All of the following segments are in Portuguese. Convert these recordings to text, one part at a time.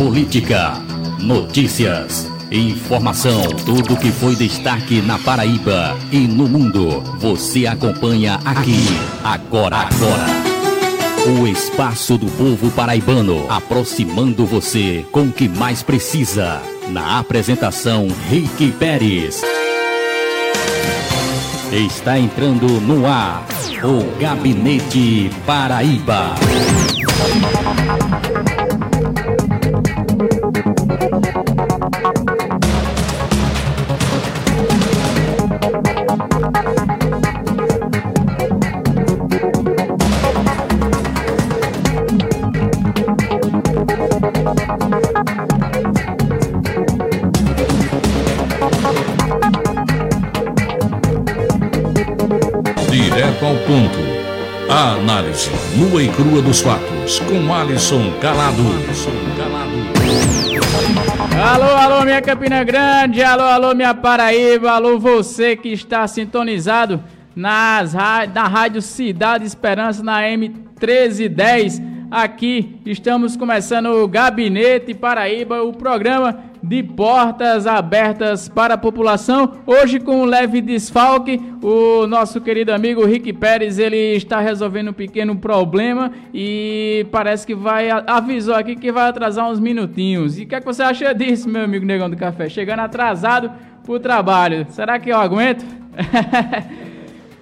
política, notícias, informação, tudo que foi destaque na Paraíba e no mundo. Você acompanha aqui, agora, agora. O espaço do povo paraibano, aproximando você com o que mais precisa. Na apresentação, Rick Pérez. Está entrando no ar o Gabinete Paraíba. Ao ponto. A análise nua e crua dos fatos com Alisson Calado. Alô, alô, minha Campina Grande, alô, alô, minha Paraíba, alô, você que está sintonizado nas, na Rádio Cidade Esperança, na M1310. Aqui estamos começando o Gabinete Paraíba, o programa de portas abertas para a população. Hoje com um leve desfalque, o nosso querido amigo Rick Pérez, ele está resolvendo um pequeno problema e parece que vai avisou aqui que vai atrasar uns minutinhos. E o que, é que você acha disso, meu amigo Negão do Café? Chegando atrasado pro trabalho. Será que eu aguento?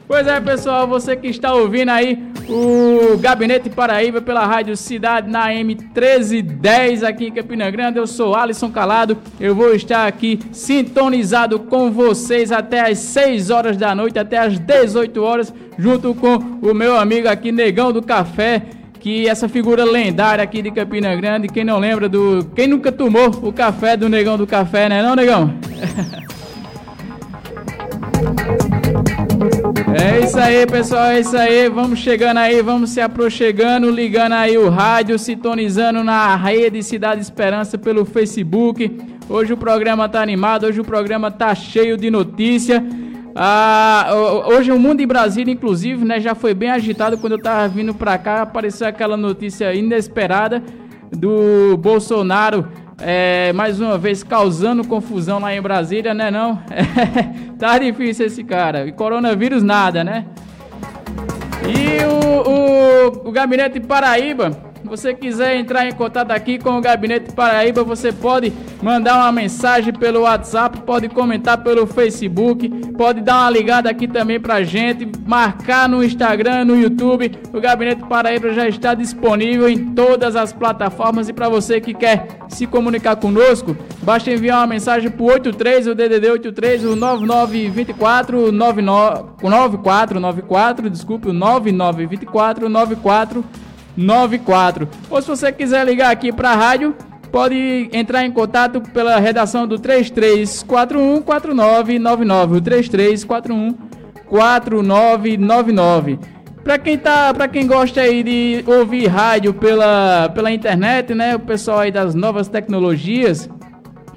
Pois é, pessoal, você que está ouvindo aí o Gabinete Paraíba pela Rádio Cidade na M1310 aqui em Campina Grande, eu sou Alisson Calado. Eu vou estar aqui sintonizado com vocês até às 6 horas da noite, até às 18 horas, junto com o meu amigo aqui, Negão do Café que essa figura lendária aqui de Campina Grande, quem não lembra do. Quem nunca tomou o café do Negão do Café, né, não, Negão? isso aí, pessoal, é isso aí. Vamos chegando aí, vamos se aproximando, ligando aí o rádio, sintonizando na rede Cidade Esperança pelo Facebook. Hoje o programa tá animado, hoje o programa tá cheio de notícia. Ah, hoje o mundo em Brasília, inclusive, né, já foi bem agitado quando eu tava vindo para cá, apareceu aquela notícia inesperada do Bolsonaro é, mais uma vez causando confusão lá em Brasília, né não? É, tá difícil esse cara. E coronavírus nada, né? E o, o, o Gabinete Paraíba você quiser entrar em contato aqui com o Gabinete Paraíba, você pode mandar uma mensagem pelo WhatsApp, pode comentar pelo Facebook, pode dar uma ligada aqui também pra gente, marcar no Instagram, no YouTube. O Gabinete Paraíba já está disponível em todas as plataformas e para você que quer se comunicar conosco, basta enviar uma mensagem pro 83, o DDD 83, o 9924 9494, desculpe, o 9924 94 94. Ou se você quiser ligar aqui para a rádio, pode entrar em contato pela redação do 3341 4999, o 3341 4999. Para quem tá, para quem gosta aí de ouvir rádio pela pela internet, né, o pessoal aí das novas tecnologias,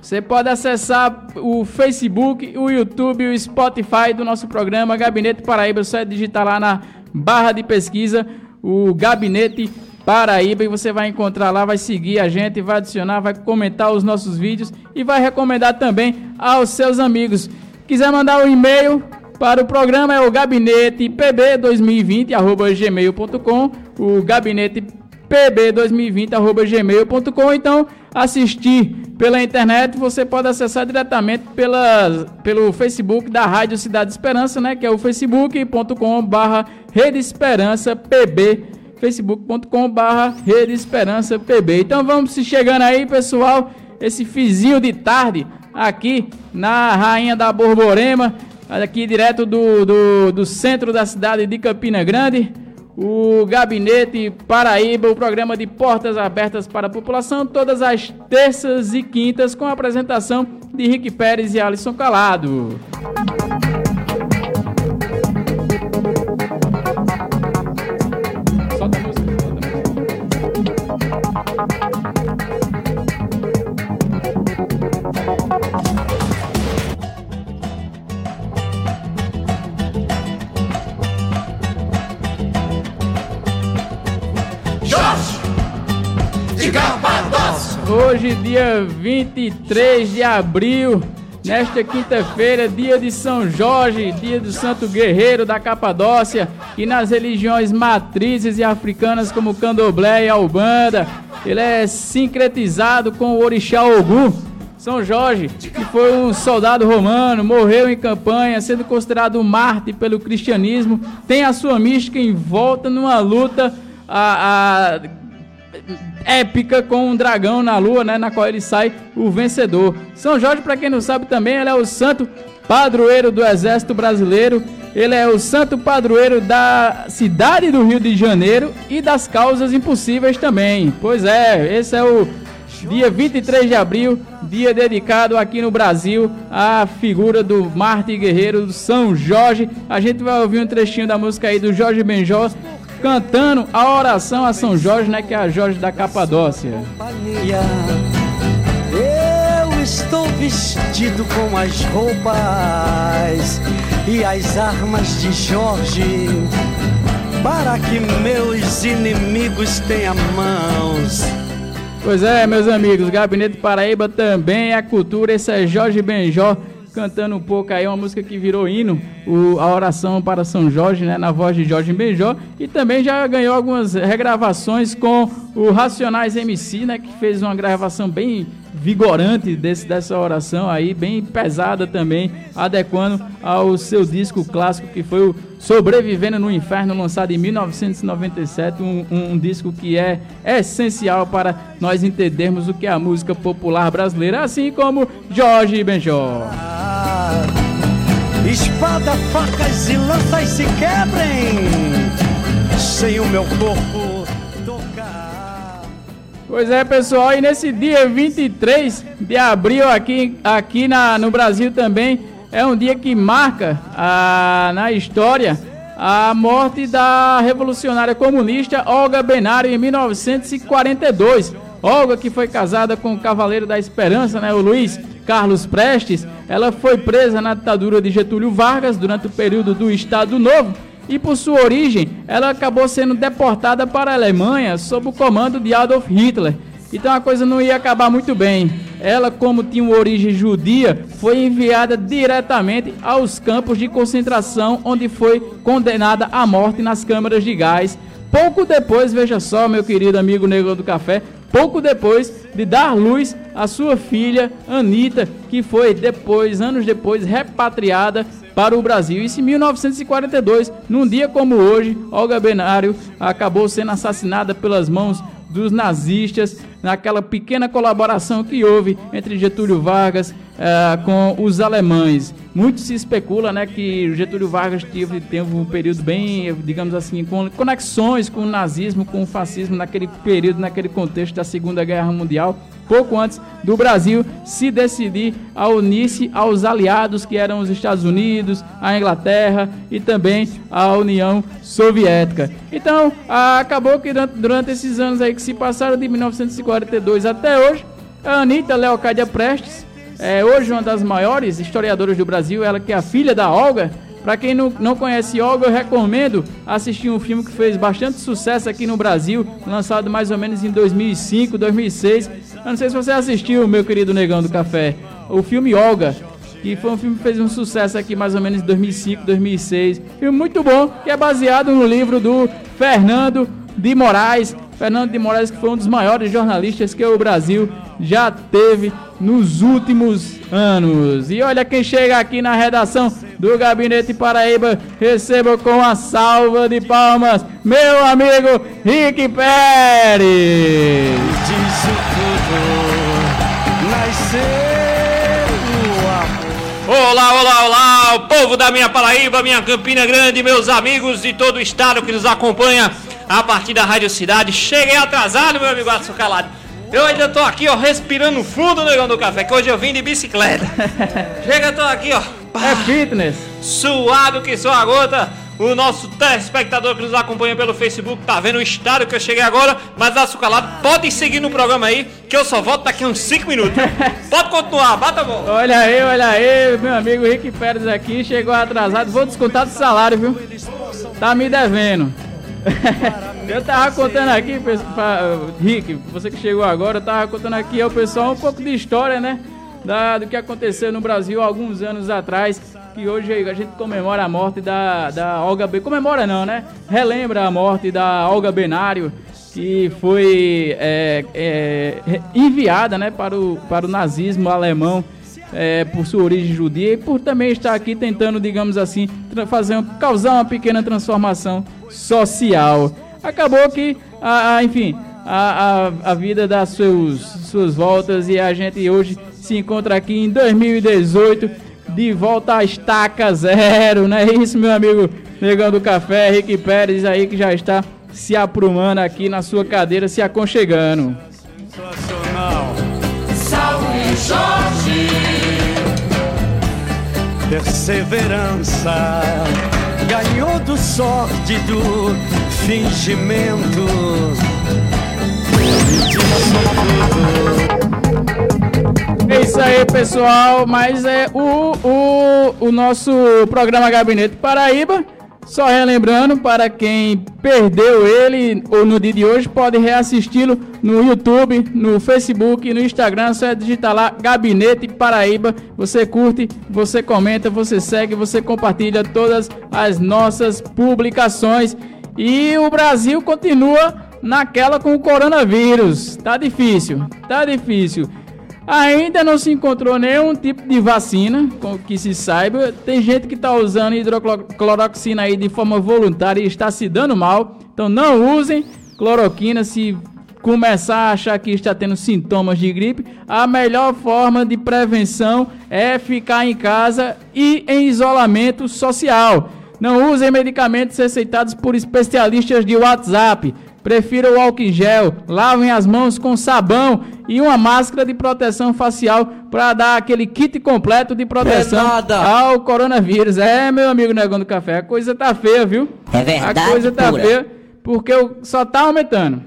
você pode acessar o Facebook, o YouTube o Spotify do nosso programa Gabinete Paraíba. Só é digitar lá na barra de pesquisa o Gabinete Paraíba e você vai encontrar lá, vai seguir a gente, vai adicionar, vai comentar os nossos vídeos e vai recomendar também aos seus amigos. Quiser mandar um e-mail para o programa é o gabinete pb2020@gmail.com, o gabinete pb2020@gmail.com. Então, assistir pela internet, você pode acessar diretamente pela, pelo Facebook da Rádio Cidade Esperança, né, que é o facebook.com/barra Rede Esperança PB, facebook.com/barra Rede Esperança PB. Então, vamos se chegando aí, pessoal, esse fizinho de tarde aqui na Rainha da Borborema, aqui direto do, do, do centro da cidade de Campina Grande o Gabinete Paraíba, o programa de portas abertas para a população, todas as terças e quintas, com a apresentação de Rick Pérez e Alisson Calado. Hoje, dia 23 de abril, nesta quinta-feira, dia de São Jorge, dia do Santo Guerreiro da Capadócia, e nas religiões matrizes e africanas como Candomblé e Albanda, ele é sincretizado com o orixá Ogum. São Jorge, que foi um soldado romano, morreu em campanha, sendo considerado um mártir pelo cristianismo, tem a sua mística em volta numa luta a, a épica com um dragão na lua, né, na qual ele sai o vencedor. São Jorge, para quem não sabe também, ele é o santo padroeiro do exército brasileiro. Ele é o santo padroeiro da cidade do Rio de Janeiro e das causas impossíveis também. Pois é, esse é o dia 23 de abril, dia dedicado aqui no Brasil à figura do Marte Guerreiro do São Jorge. A gente vai ouvir um trechinho da música aí do Jorge Benjó cantando a oração a São Jorge, né, que é a Jorge da Capadócia. Eu estou vestido com as roupas e as armas de Jorge para que meus inimigos tenham mãos. Pois é, meus amigos, Gabinete Paraíba também é cultura. Esse é Jorge Benjó cantando um pouco aí uma música que virou hino, o, a oração para São Jorge, né, na voz de Jorge Benjó, e também já ganhou algumas regravações com o Racionais MC, né, que fez uma gravação bem vigorante desse, dessa oração aí, bem pesada também, adequando ao seu disco clássico que foi o Sobrevivendo no Inferno, lançado em 1997, um, um, disco que é essencial para nós entendermos o que é a música popular brasileira, assim como Jorge Benjó. Espada, facas e lanças se quebrem sem o meu corpo Pois é, pessoal, e nesse dia 23 de abril aqui, aqui na, no Brasil também é um dia que marca a, na história a morte da revolucionária comunista Olga Benário em 1942. Olga, que foi casada com o Cavaleiro da Esperança, né, o Luiz Carlos Prestes, ela foi presa na ditadura de Getúlio Vargas durante o período do Estado Novo e por sua origem, ela acabou sendo deportada para a Alemanha sob o comando de Adolf Hitler. Então a coisa não ia acabar muito bem. Ela, como tinha uma origem judia, foi enviada diretamente aos campos de concentração, onde foi condenada à morte nas câmaras de gás. Pouco depois, veja só, meu querido amigo negro do café, pouco depois de dar luz à sua filha Anita, que foi depois, anos depois, repatriada para o Brasil. Isso em 1942, num dia como hoje, Olga Benário acabou sendo assassinada pelas mãos dos nazistas naquela pequena colaboração que houve entre Getúlio Vargas uh, com os alemães. Muito se especula né, que Getúlio Vargas teve, teve um período bem, digamos assim, com conexões com o nazismo, com o fascismo naquele período, naquele contexto da Segunda Guerra Mundial pouco antes do Brasil se decidir a unir-se aos aliados que eram os Estados Unidos, a Inglaterra e também a União Soviética. Então, acabou que durante esses anos aí que se passaram de 1942 até hoje, a Anitta Leocádia Prestes, é hoje uma das maiores historiadoras do Brasil, ela que é a filha da Olga, para quem não, não conhece Olga, eu recomendo assistir um filme que fez bastante sucesso aqui no Brasil, lançado mais ou menos em 2005, 2006. Eu não sei se você assistiu, meu querido Negão do Café, o filme Olga, que foi um filme que fez um sucesso aqui mais ou menos em 2005, 2006. Filme muito bom, que é baseado no livro do Fernando de Moraes. Fernando de Moraes, que foi um dos maiores jornalistas que o Brasil já teve nos últimos anos. E olha quem chega aqui na redação do Gabinete Paraíba, receba com a salva de palmas, meu amigo Rick Pérez. Olá, olá, olá, o povo da minha Paraíba, minha Campina Grande, meus amigos de todo o estado que nos acompanha a partir da Rádio Cidade. Cheguei atrasado, meu amigo Adson Calado. Eu ainda tô aqui, ó, respirando fundo, negão do café, que hoje eu vim de bicicleta. Chega, tô aqui, ó. É fitness. Suado que só a gota. O nosso telespectador que nos acompanha pelo Facebook tá vendo o estado que eu cheguei agora, mas açucalado, pode seguir no programa aí, que eu só volto daqui a uns 5 minutos. pode continuar, bata a bola. Olha aí, olha aí, meu amigo Rick Pérez aqui, chegou atrasado, vou descontar do salário, viu? Tá me devendo. eu tava contando aqui, pra, Rick, você que chegou agora, eu tava contando aqui ao pessoal um pouco de história, né? Da, do que aconteceu no Brasil alguns anos atrás, que hoje a gente comemora a morte da, da Olga. Comemora não, né? Relembra a morte da Olga Benário, que foi é, é, enviada né, para, o, para o nazismo alemão é, por sua origem judia e por também estar aqui tentando, digamos assim, fazer, causar uma pequena transformação social. Acabou que, a, a enfim, a, a, a, vida dá seus, suas voltas e a gente hoje se encontra aqui em 2018 de volta à estaca zero, não é isso, meu amigo Negão do Café, Rick Pérez aí que já está se aprumando aqui na sua cadeira, se aconchegando. Sensacional. Salve Jorge! Perseverança ganhou do sórdido fingimento. É isso aí, pessoal. Mas é o, o, o nosso programa Gabinete Paraíba só relembrando, para quem perdeu ele ou no dia de hoje, pode reassisti-lo no YouTube, no Facebook, no Instagram. Só é digitar lá Gabinete Paraíba. Você curte, você comenta, você segue, você compartilha todas as nossas publicações. E o Brasil continua naquela com o coronavírus. Tá difícil, tá difícil. Ainda não se encontrou nenhum tipo de vacina, com que se saiba. Tem gente que está usando hidrocloroxina aí de forma voluntária e está se dando mal. Então não usem cloroquina se começar a achar que está tendo sintomas de gripe. A melhor forma de prevenção é ficar em casa e em isolamento social. Não usem medicamentos receitados por especialistas de WhatsApp. Prefira o álcool em gel, lavem as mãos com sabão e uma máscara de proteção facial para dar aquele kit completo de proteção é ao coronavírus. É, meu amigo Negão do Café, a coisa tá feia, viu? É verdade. A coisa tá pura. feia porque só tá aumentando.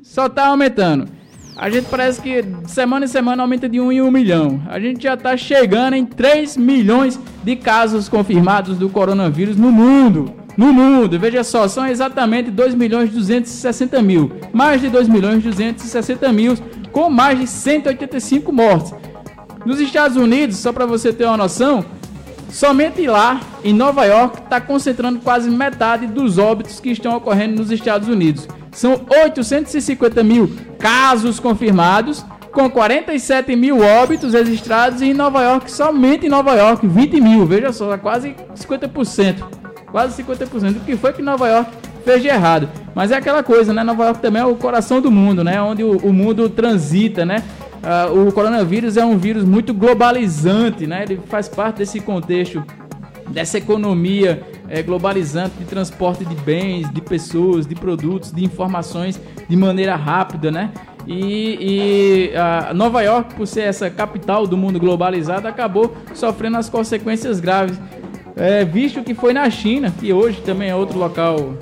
Só tá aumentando. A gente parece que semana em semana aumenta de um em um milhão. A gente já tá chegando em 3 milhões de casos confirmados do coronavírus no mundo no mundo. Veja só, são exatamente 2 milhões 260 mil. Mais de 2 milhões 260 mil, com mais de 185 mortes. Nos Estados Unidos, só para você ter uma noção, somente lá, em Nova York, está concentrando quase metade dos óbitos que estão ocorrendo nos Estados Unidos. São 850 mil casos confirmados, com 47 mil óbitos registrados e em Nova York, somente em Nova York, 20 mil. Veja só, quase 50% quase 50%. O que foi que Nova York fez de errado? Mas é aquela coisa, né? Nova York também é o coração do mundo, né? Onde o, o mundo transita, né? Uh, o coronavírus é um vírus muito globalizante, né? Ele faz parte desse contexto, dessa economia é, globalizante de transporte de bens, de pessoas, de produtos, de informações de maneira rápida, né? E, e uh, Nova York, por ser essa capital do mundo globalizado, acabou sofrendo as consequências graves é, visto que foi na China, que hoje também é outro local,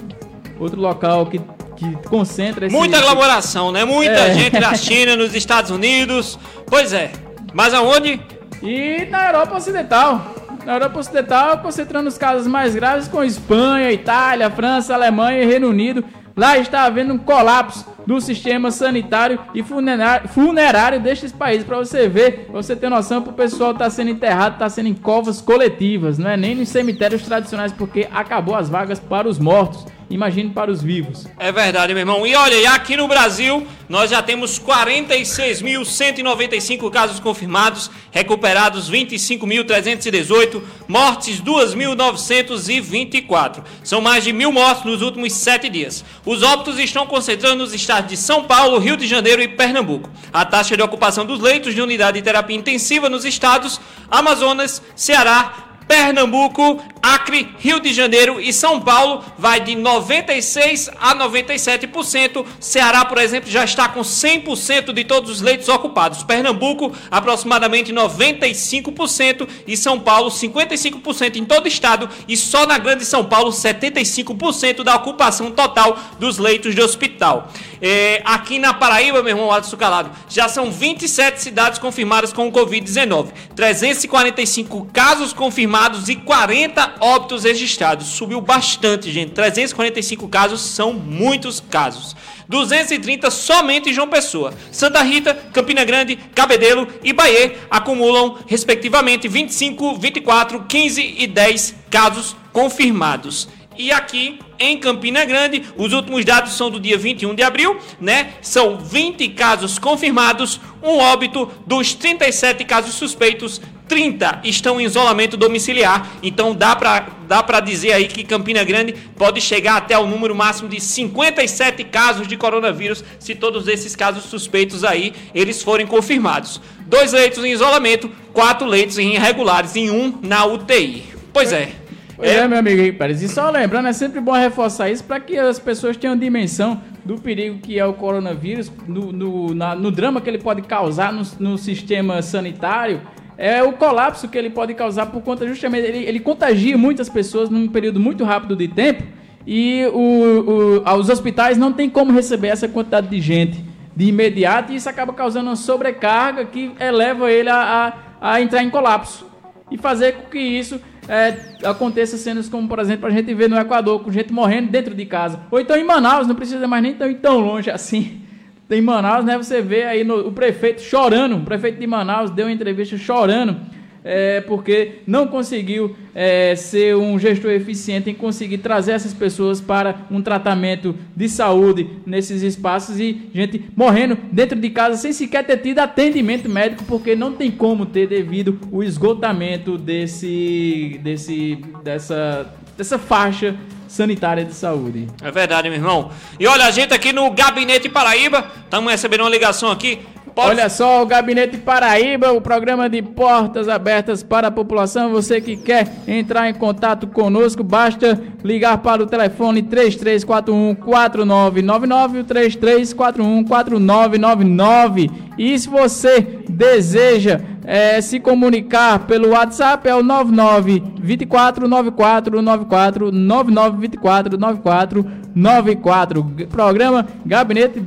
outro local que, que concentra esse, Muita aglomeração, né? Muita é. gente na China, nos Estados Unidos. Pois é. Mas aonde? E na Europa Ocidental. Na Europa Ocidental, concentrando os casos mais graves com Espanha, Itália, França, Alemanha e Reino Unido. Lá está havendo um colapso do sistema sanitário e funerário, destes países. Para você ver, pra você ter noção, o pessoal está sendo enterrado, está sendo em covas coletivas, não é nem nos cemitérios tradicionais, porque acabou as vagas para os mortos. Imagine para os vivos. É verdade, meu irmão. E olha, aqui no Brasil, nós já temos 46.195 casos confirmados, recuperados 25.318, mortes 2.924. São mais de mil mortes nos últimos sete dias. Os óbitos estão concentrando nos estados de São Paulo, Rio de Janeiro e Pernambuco. A taxa de ocupação dos leitos de unidade de terapia intensiva nos estados Amazonas, Ceará, Pernambuco, Acre, Rio de Janeiro e São Paulo vai de 96 a 97%. Ceará, por exemplo, já está com 100% de todos os leitos ocupados. Pernambuco, aproximadamente 95% e São Paulo 55% em todo o estado e só na Grande São Paulo 75% da ocupação total dos leitos de hospital. É, aqui na Paraíba, meu irmão Alisson Calado, já são 27 cidades confirmadas com o Covid-19, 345 casos confirmados e 40 semana, óbitos registrados. Subiu bastante, gente. 345 casos são muitos casos. 230 somente em João Pessoa. Santa Rita, Campina Grande, Cabedelo e Bahia acumulam, respectivamente, 25, 24, 15 e 10 casos confirmados. E aqui em Campina Grande, os últimos dados são do dia 21 de abril, né? São 20 casos confirmados, um óbito dos 37 casos suspeitos, 30 estão em isolamento domiciliar. Então dá para dá para dizer aí que Campina Grande pode chegar até o número máximo de 57 casos de coronavírus, se todos esses casos suspeitos aí eles forem confirmados. Dois leitos em isolamento, quatro leitos irregulares e um na UTI. Pois é. É, é meu amigo Pérez. E só lembrando, é sempre bom reforçar isso para que as pessoas tenham dimensão do perigo que é o coronavírus, no, no, na, no drama que ele pode causar no, no, sistema sanitário, é o colapso que ele pode causar por conta justamente. Ele, ele contagia muitas pessoas num período muito rápido de tempo e o, o, os hospitais não têm como receber essa quantidade de gente de imediato e isso acaba causando uma sobrecarga que eleva ele a, a, a entrar em colapso e fazer com que isso é, aconteça cenas como, por exemplo, a gente vê no Equador, com gente morrendo dentro de casa. Ou então em Manaus, não precisa mais nem tão, tão longe assim. Em Manaus, né, você vê aí no, o prefeito chorando, o prefeito de Manaus deu uma entrevista chorando é, porque não conseguiu é, ser um gestor eficiente em conseguir trazer essas pessoas para um tratamento de saúde nesses espaços e gente morrendo dentro de casa sem sequer ter tido atendimento médico, porque não tem como ter devido o esgotamento desse, desse, dessa, dessa faixa sanitária de saúde. É verdade, meu irmão. E olha, a gente aqui no Gabinete Paraíba, estamos recebendo uma ligação aqui. Pode... Olha só, o Gabinete Paraíba, o programa de portas abertas para a população. Você que quer entrar em contato conosco, basta ligar para o telefone 3341-4999 e 3341-4999. E se você deseja é, se comunicar pelo WhatsApp, é o 99 24 94 94 99 24 94 94. Programa Gabinete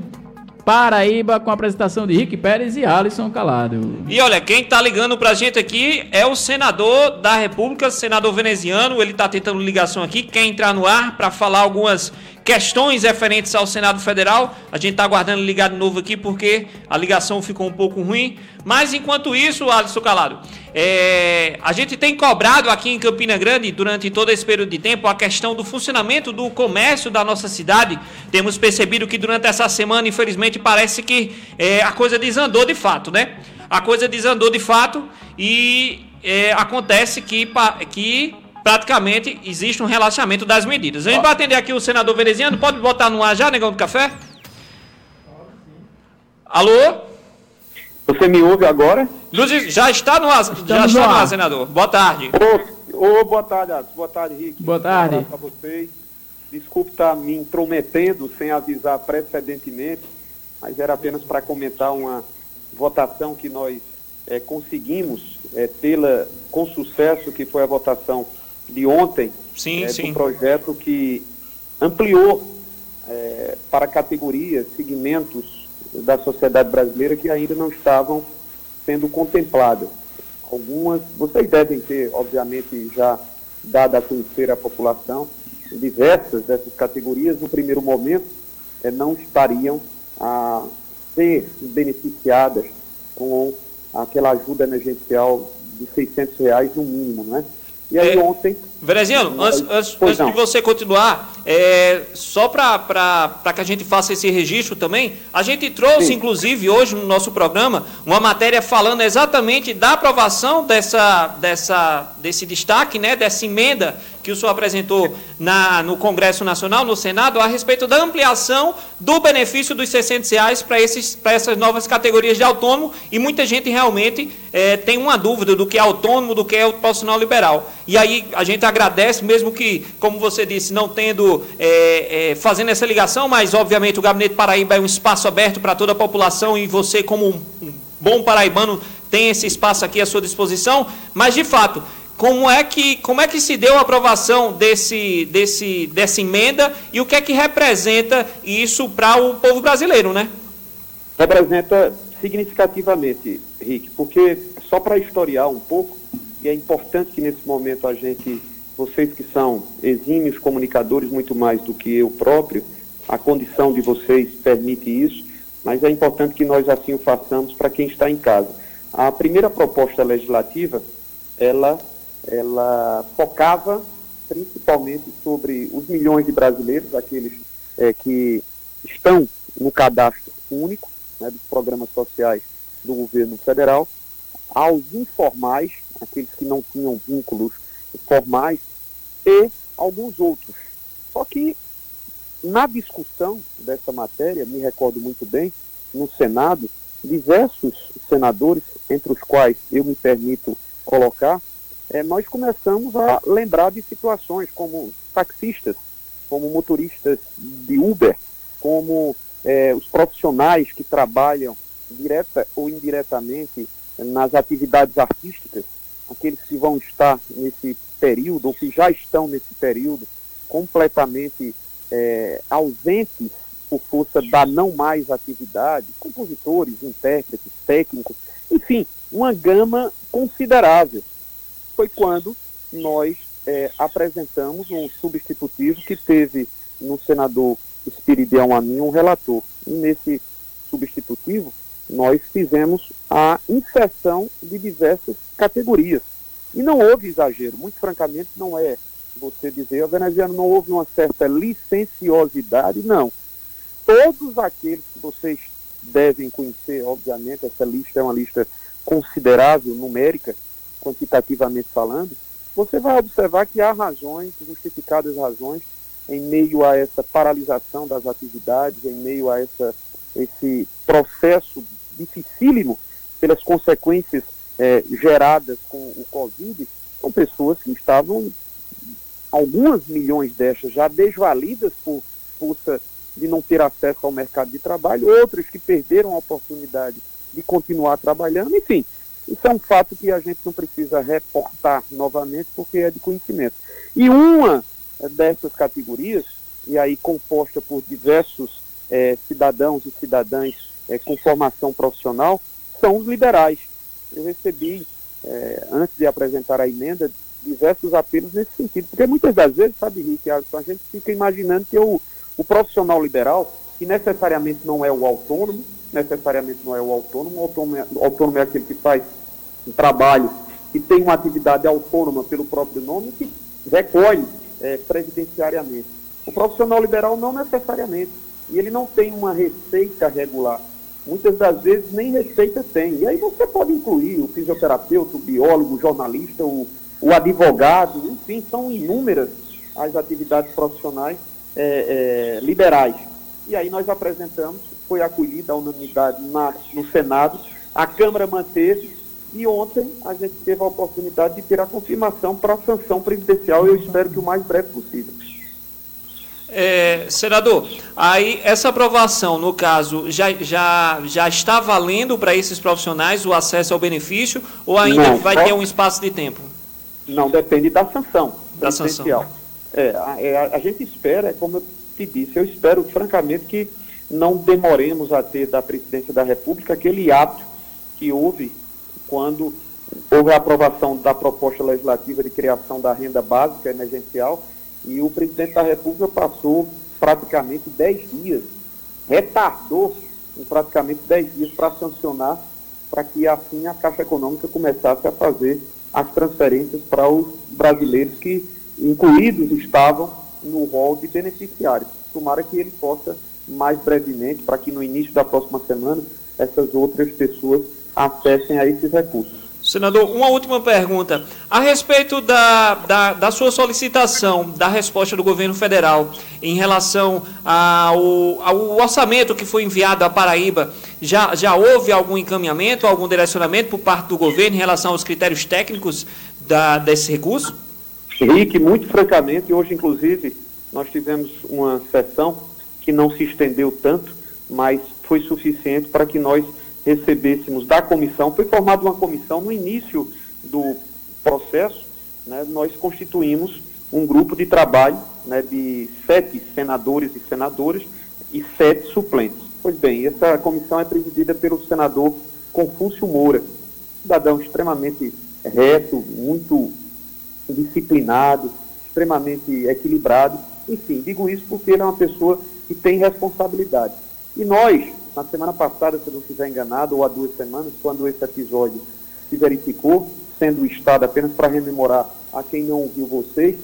Paraíba com a apresentação de Rick Pérez e Alisson Calado. E olha, quem está ligando para a gente aqui é o senador da República, senador veneziano. Ele está tentando ligação aqui, quer entrar no ar para falar algumas questões referentes ao Senado Federal. A gente está aguardando ligar de novo aqui porque a ligação ficou um pouco ruim. Mas enquanto isso, Alisson Calado, é, a gente tem cobrado aqui em Campina Grande, durante todo esse período de tempo, a questão do funcionamento do comércio da nossa cidade. Temos percebido que durante essa semana, infelizmente, parece que é, a coisa desandou de fato, né? A coisa desandou de fato e é, acontece que, que praticamente existe um relaxamento das medidas. A gente vai atender aqui o senador veneziano, pode botar no ar já, negão do café? Alô? Você me ouve agora? Luzes, já está no ar, já está no ar, senador. Boa tarde. Ô, ô, boa tarde, Alisson. Boa tarde, Rick. Boa tarde. Para vocês. Desculpe estar me intrometendo sem avisar precedentemente, mas era apenas para comentar uma votação que nós é, conseguimos é, tê-la com sucesso, que foi a votação de ontem, sim, é, sim. do projeto que ampliou para categorias, segmentos da sociedade brasileira que ainda não estavam sendo contempladas. Algumas, vocês devem ter, obviamente, já dado a conhecer à população, diversas dessas categorias, no primeiro momento, é, não estariam a ser beneficiadas com aquela ajuda emergencial de 600 reais no mínimo, né? E aí é, ontem... Vereziano, antes, antes, antes de você continuar, é, só para que a gente faça esse registro também, a gente trouxe, Sim. inclusive, hoje no nosso programa, uma matéria falando exatamente da aprovação dessa, dessa, desse destaque, né, dessa emenda que o senhor apresentou na, no Congresso Nacional, no Senado, a respeito da ampliação do benefício dos 600 reais para essas novas categorias de autônomo, e muita gente realmente é, tem uma dúvida do que é autônomo, do que é o profissional liberal. E aí a gente agradece, mesmo que, como você disse, não tendo, é, é, fazendo essa ligação, mas obviamente o Gabinete Paraíba é um espaço aberto para toda a população e você, como um bom paraibano, tem esse espaço aqui à sua disposição, mas de fato, como é que, como é que se deu a aprovação desse, desse, dessa emenda e o que é que representa isso para o povo brasileiro, né? Representa significativamente, Rick, porque só para historiar um pouco, e é importante que nesse momento a gente vocês que são exímios comunicadores muito mais do que eu próprio, a condição de vocês permite isso, mas é importante que nós assim o façamos para quem está em casa. A primeira proposta legislativa, ela, ela focava principalmente sobre os milhões de brasileiros, aqueles é, que estão no cadastro único né, dos programas sociais do governo federal, aos informais, aqueles que não tinham vínculos formais, e alguns outros. Só que na discussão dessa matéria, me recordo muito bem, no Senado, diversos senadores, entre os quais eu me permito colocar, é, nós começamos a lembrar de situações como taxistas, como motoristas de Uber, como é, os profissionais que trabalham direta ou indiretamente nas atividades artísticas, aqueles que vão estar nesse período ou que já estão nesse período completamente é, ausentes por força da não mais atividade, compositores, intérpretes, técnicos, enfim, uma gama considerável. Foi quando nós é, apresentamos um substitutivo que teve no senador Espiridião Amin um relator. E nesse substitutivo, nós fizemos a inserção de diversas categorias. E não houve exagero, muito francamente não é você dizer, a veneziano não houve uma certa licenciosidade, não. Todos aqueles que vocês devem conhecer, obviamente, essa lista é uma lista considerável, numérica, quantitativamente falando, você vai observar que há razões, justificadas razões, em meio a essa paralisação das atividades, em meio a essa, esse processo dificílimo pelas consequências é, geradas com o Covid, são pessoas que estavam, algumas milhões destas já desvalidas por força de não ter acesso ao mercado de trabalho, outras que perderam a oportunidade de continuar trabalhando, enfim, isso é um fato que a gente não precisa reportar novamente porque é de conhecimento. E uma dessas categorias, e aí composta por diversos é, cidadãos e cidadãs é, com formação profissional, são os liberais. Eu recebi, é, antes de apresentar a emenda, diversos apelos nesse sentido, porque muitas das vezes, sabe, Rick, a, gente fica imaginando que o, o profissional liberal, que necessariamente não é o autônomo, necessariamente não é o autônomo, o autônomo é, autônomo é aquele que faz um trabalho e tem uma atividade autônoma pelo próprio nome que recolhe é, previdenciariamente. O profissional liberal não necessariamente, e ele não tem uma receita regular. Muitas das vezes nem receita tem. E aí você pode incluir o fisioterapeuta, o biólogo, o jornalista, o, o advogado, enfim, são inúmeras as atividades profissionais é, é, liberais. E aí nós apresentamos, foi acolhida a unanimidade na, no Senado, a Câmara manteve, e ontem a gente teve a oportunidade de ter a confirmação para a sanção presidencial, eu espero que o mais breve possível. É, senador, aí essa aprovação, no caso, já, já, já está valendo para esses profissionais o acesso ao benefício ou ainda Não, vai ter um espaço de tempo? Não, depende da sanção da sanção. É, a, é, a, a gente espera, como eu te disse, eu espero francamente que não demoremos a ter da presidência da República aquele ato que houve quando houve a aprovação da proposta legislativa de criação da renda básica emergencial e o presidente da República passou praticamente 10 dias, retardou em praticamente 10 dias para sancionar, para que assim a Caixa Econômica começasse a fazer as transferências para os brasileiros que incluídos estavam no rol de beneficiários. Tomara que ele possa mais brevemente, para que no início da próxima semana essas outras pessoas acessem a esses recursos. Senador, uma última pergunta. A respeito da, da, da, sua solicitação, da resposta do governo federal em relação ao, ao orçamento que foi enviado à Paraíba, já, já houve algum encaminhamento, algum direcionamento por parte do governo em relação aos critérios técnicos da, desse recurso? Henrique, muito francamente, hoje inclusive nós tivemos uma sessão que não se estendeu tanto, mas foi suficiente para que nós recebêssemos da comissão, foi formada uma comissão no início do processo, né, nós constituímos um grupo de trabalho né, de sete senadores e senadoras e sete suplentes. Pois bem, essa comissão é presidida pelo senador Confúcio Moura, cidadão extremamente reto, muito disciplinado, extremamente equilibrado. Enfim, digo isso porque ele é uma pessoa que tem responsabilidade. E nós, na semana passada, se não estiver enganado, ou há duas semanas, quando esse episódio se verificou, sendo o Estado, apenas para rememorar a quem não ouviu vocês,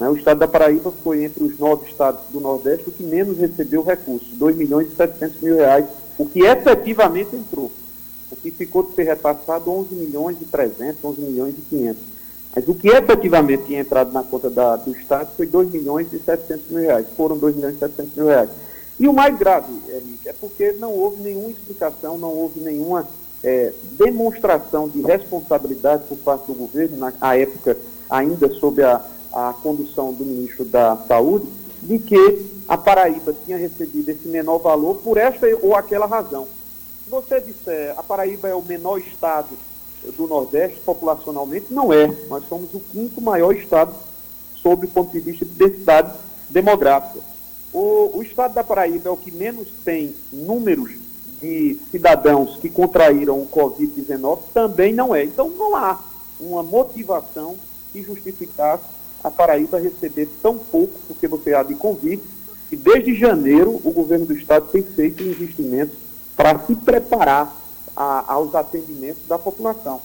né, o Estado da Paraíba foi entre os nove estados do Nordeste o que menos recebeu recursos, 2 milhões e 700 mil reais, o que efetivamente entrou. O que ficou de ser repassado, 11 milhões e 300, 11 milhões e 500. Mas o que efetivamente tinha entrado na conta da, do Estado foi 2 milhões e 700 mil reais. Foram 2 milhões e 700 mil reais. E o mais grave, Henrique, é porque não houve nenhuma explicação, não houve nenhuma é, demonstração de responsabilidade por parte do governo, na a época ainda sob a, a condução do ministro da Saúde, de que a Paraíba tinha recebido esse menor valor por esta ou aquela razão. Se você disser a Paraíba é o menor estado do Nordeste populacionalmente, não é. Nós somos o quinto maior estado sob o ponto de vista de densidade demográfica. O, o estado da Paraíba é o que menos tem números de cidadãos que contraíram o Covid-19, também não é. Então não há uma motivação que justificasse a Paraíba receber tão pouco, porque você há de convir que desde janeiro o governo do estado tem feito investimentos para se preparar a, aos atendimentos da população.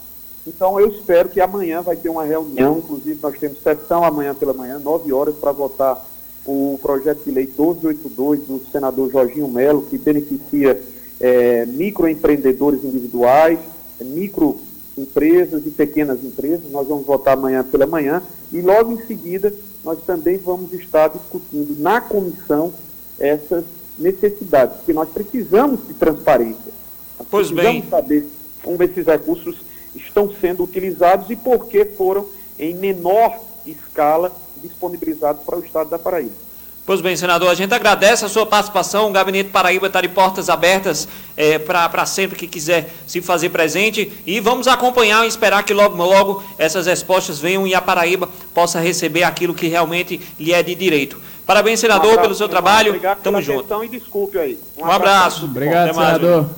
Então eu espero que amanhã vai ter uma reunião, inclusive nós temos sessão amanhã pela manhã, 9 horas, para votar o projeto de lei 1282 do senador Jorginho Melo, que beneficia é, microempreendedores individuais, microempresas e pequenas empresas. Nós vamos votar amanhã pela manhã e logo em seguida nós também vamos estar discutindo na comissão essas necessidades, porque nós precisamos de transparência. Nós pois precisamos bem. saber como esses recursos estão sendo utilizados e por que foram em menor escala disponibilizados para o Estado da Paraíba. Pois bem, senador, a gente agradece a sua participação. O Gabinete Paraíba está de portas abertas é, para sempre que quiser se fazer presente. E vamos acompanhar e esperar que logo, logo essas respostas venham e a Paraíba possa receber aquilo que realmente lhe é de direito. Parabéns, senador, Um abraço, pelo seu trabalho. Obrigado Tamo pela junto. e desculpe aí. Um abraço. Obrigado, Até mais, senador.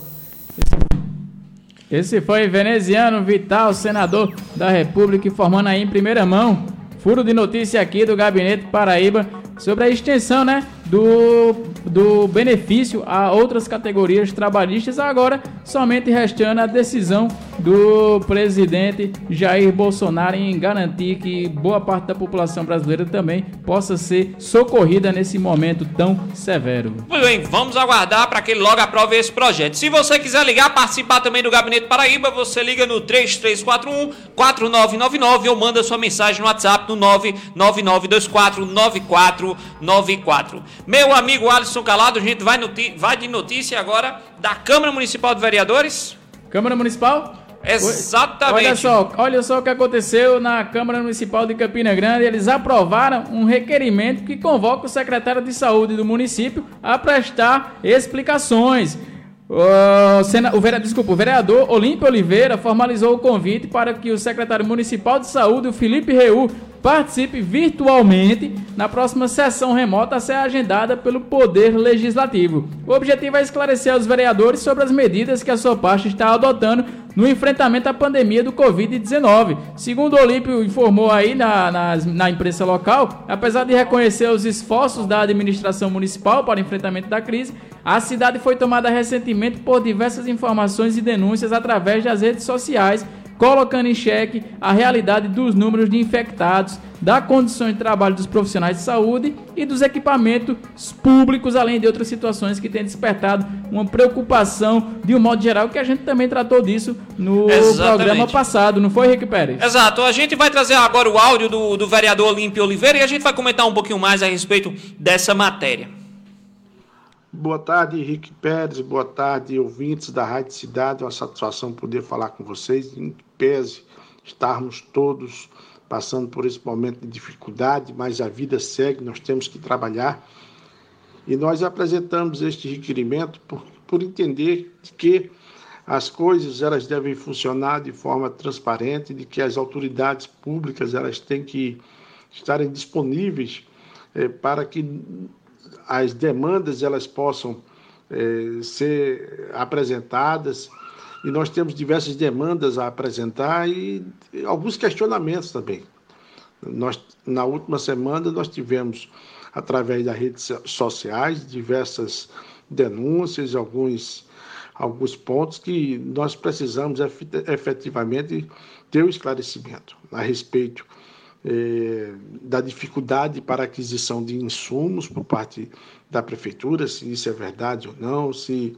Esse foi veneziano Vital, senador da República, informando aí em primeira mão. Furo de notícia aqui do Gabinete Paraíba sobre a extensão, né, do, do benefício a outras categorias trabalhistas, agora somente restando a decisão do presidente Jair Bolsonaro em garantir que boa parte da população brasileira também possa ser socorrida nesse momento tão severo. Muito bem, vamos aguardar para que ele logo aprove esse projeto. Se você quiser ligar, participar também do Gabinete Paraíba, você liga no 3341 4999 ou manda sua mensagem no WhatsApp no 99924 9494. Meu amigo Alisson Calado, a gente vai, vai de notícia agora da Câmara Municipal de Vereadores. Câmara Municipal? Exatamente. Olha só, olha só o que aconteceu na Câmara Municipal de Campina Grande. Eles aprovaram um requerimento que convoca o secretário de saúde do município a prestar explicações. O, sena- o, vere- desculpa, o vereador Olímpio Oliveira formalizou o convite para que o secretário municipal de saúde, o Felipe Reu, participe virtualmente na próxima sessão remota a ser agendada pelo Poder Legislativo. O objetivo é esclarecer aos vereadores sobre as medidas que a sua parte está adotando no enfrentamento à pandemia do Covid-19. Segundo o Olímpio informou aí na, na, na imprensa local, apesar de reconhecer os esforços da administração municipal para o enfrentamento da crise, a cidade foi tomada recentemente por diversas informações e denúncias através das redes sociais colocando em xeque a realidade dos números de infectados, da condição de trabalho dos profissionais de saúde e dos equipamentos públicos, além de outras situações que têm despertado uma preocupação de um modo geral, que a gente também tratou disso no Exatamente. programa passado, não foi, Rick Pérez? Exato, a gente vai trazer agora o áudio do, do vereador Olímpio Oliveira e a gente vai comentar um pouquinho mais a respeito dessa matéria. Boa tarde, Henrique Pérez. Boa tarde, ouvintes da Rádio Cidade. É uma satisfação poder falar com vocês. Em pese estarmos todos passando por esse momento de dificuldade, mas a vida segue, nós temos que trabalhar. E nós apresentamos este requerimento por, por entender que as coisas elas devem funcionar de forma transparente, de que as autoridades públicas elas têm que estarem disponíveis eh, para que as demandas elas possam eh, ser apresentadas e nós temos diversas demandas a apresentar e alguns questionamentos também. Nós, na última semana, nós tivemos, através das redes sociais, diversas denúncias, alguns, alguns pontos que nós precisamos efetivamente ter o um esclarecimento a respeito eh, da dificuldade para aquisição de insumos por parte da prefeitura, se isso é verdade ou não, se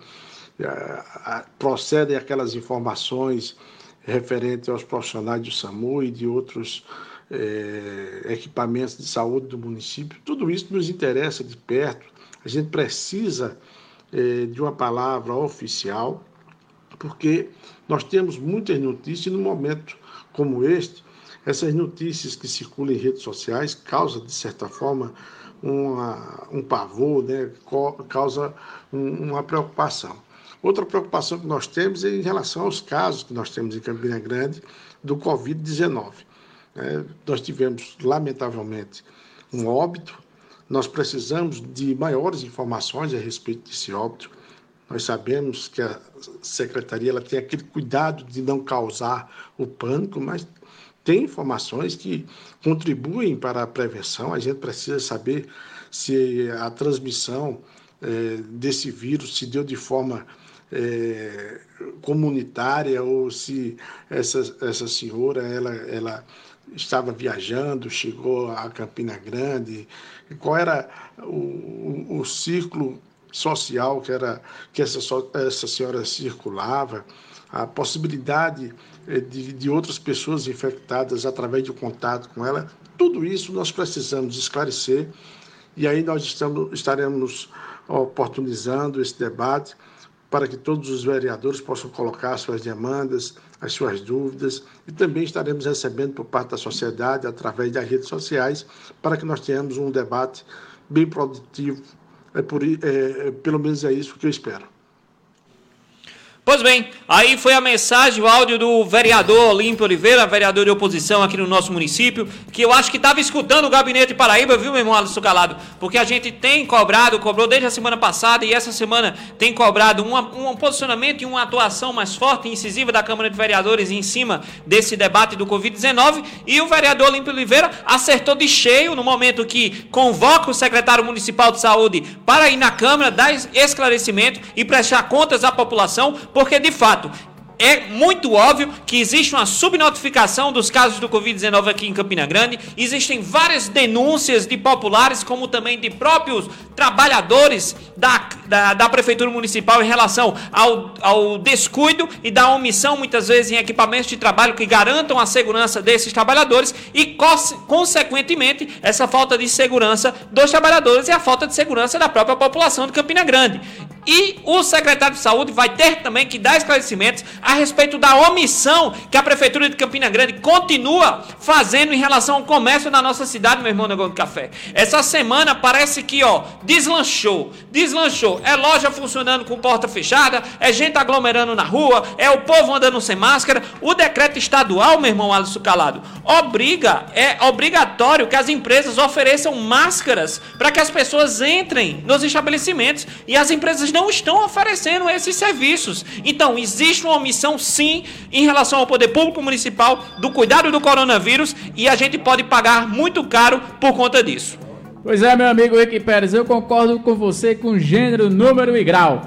eh, procedem aquelas informações referentes aos profissionais do SAMU e de outros eh, equipamentos de saúde do município. Tudo isso nos interessa de perto. A gente precisa de uma palavra oficial, porque nós temos muitas notícias no momento como este, essas notícias que circulam em redes sociais causam, de certa forma, uma, um pavor, né? causa um, uma preocupação. Outra preocupação que nós temos é em relação aos casos que nós temos em Campina Grande do Covid-19. É, nós tivemos, lamentavelmente, um óbito, nós precisamos de maiores informações a respeito desse óbito. Nós sabemos que a secretaria ela tem aquele cuidado de não causar o pânico, mas tem informações que contribuem para a prevenção. A gente precisa saber se a transmissão é, desse vírus se deu de forma é, comunitária ou se essa, essa senhora ela, ela estava viajando, chegou a Campina Grande, qual era o, o, o círculo social que era que essa, essa senhora circulava, a possibilidade de, de outras pessoas infectadas através do contato com ela, tudo isso nós precisamos esclarecer e aí nós estamos, estaremos oportunizando esse debate para que todos os vereadores possam colocar suas demandas, as suas dúvidas e também estaremos recebendo por parte da sociedade através das redes sociais para que nós tenhamos um debate bem produtivo. É por, é, é pelo menos é isso que eu espero. Pois bem, aí foi a mensagem, o áudio do vereador Olímpio Oliveira, vereador de oposição aqui no nosso município, que eu acho que estava escutando o gabinete Paraíba, viu, meu irmão Alisson Calado? Porque a gente tem cobrado, cobrou desde a semana passada e essa semana tem cobrado uma, um posicionamento e uma atuação mais forte e incisiva da Câmara de Vereadores em cima desse debate do Covid-19 e o vereador Olímpio Oliveira acertou de cheio no momento que convoca o secretário municipal de saúde para ir na Câmara, dar esclarecimento e prestar contas à população porque de fato é muito óbvio que existe uma subnotificação dos casos do Covid-19 aqui em Campina Grande. Existem várias denúncias de populares, como também de próprios trabalhadores da, da, da Prefeitura Municipal em relação ao, ao descuido e da omissão, muitas vezes, em equipamentos de trabalho que garantam a segurança desses trabalhadores e, consequentemente, essa falta de segurança dos trabalhadores e a falta de segurança da própria população de Campina Grande. E o secretário de saúde vai ter também que dar esclarecimentos a respeito da omissão que a Prefeitura de Campina Grande continua fazendo em relação ao comércio na nossa cidade, meu irmão Negócio de Café. Essa semana parece que, ó, deslanchou. Deslanchou. É loja funcionando com porta fechada, é gente aglomerando na rua, é o povo andando sem máscara. O decreto estadual, meu irmão Alisson Calado, obriga, é obrigatório que as empresas ofereçam máscaras para que as pessoas entrem nos estabelecimentos. E as empresas não estão oferecendo esses serviços. Então, existe uma omissão, sim, em relação ao poder público municipal do cuidado do coronavírus e a gente pode pagar muito caro por conta disso. Pois é, meu amigo Rick Pérez, eu concordo com você com gênero, número e grau.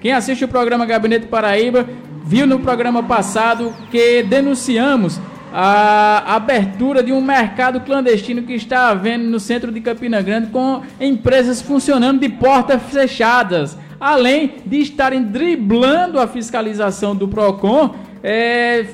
Quem assiste o programa Gabinete Paraíba viu no programa passado que denunciamos a abertura de um mercado clandestino que está havendo no centro de Campina Grande com empresas funcionando de portas fechadas, além de estarem driblando a fiscalização do Procon, é,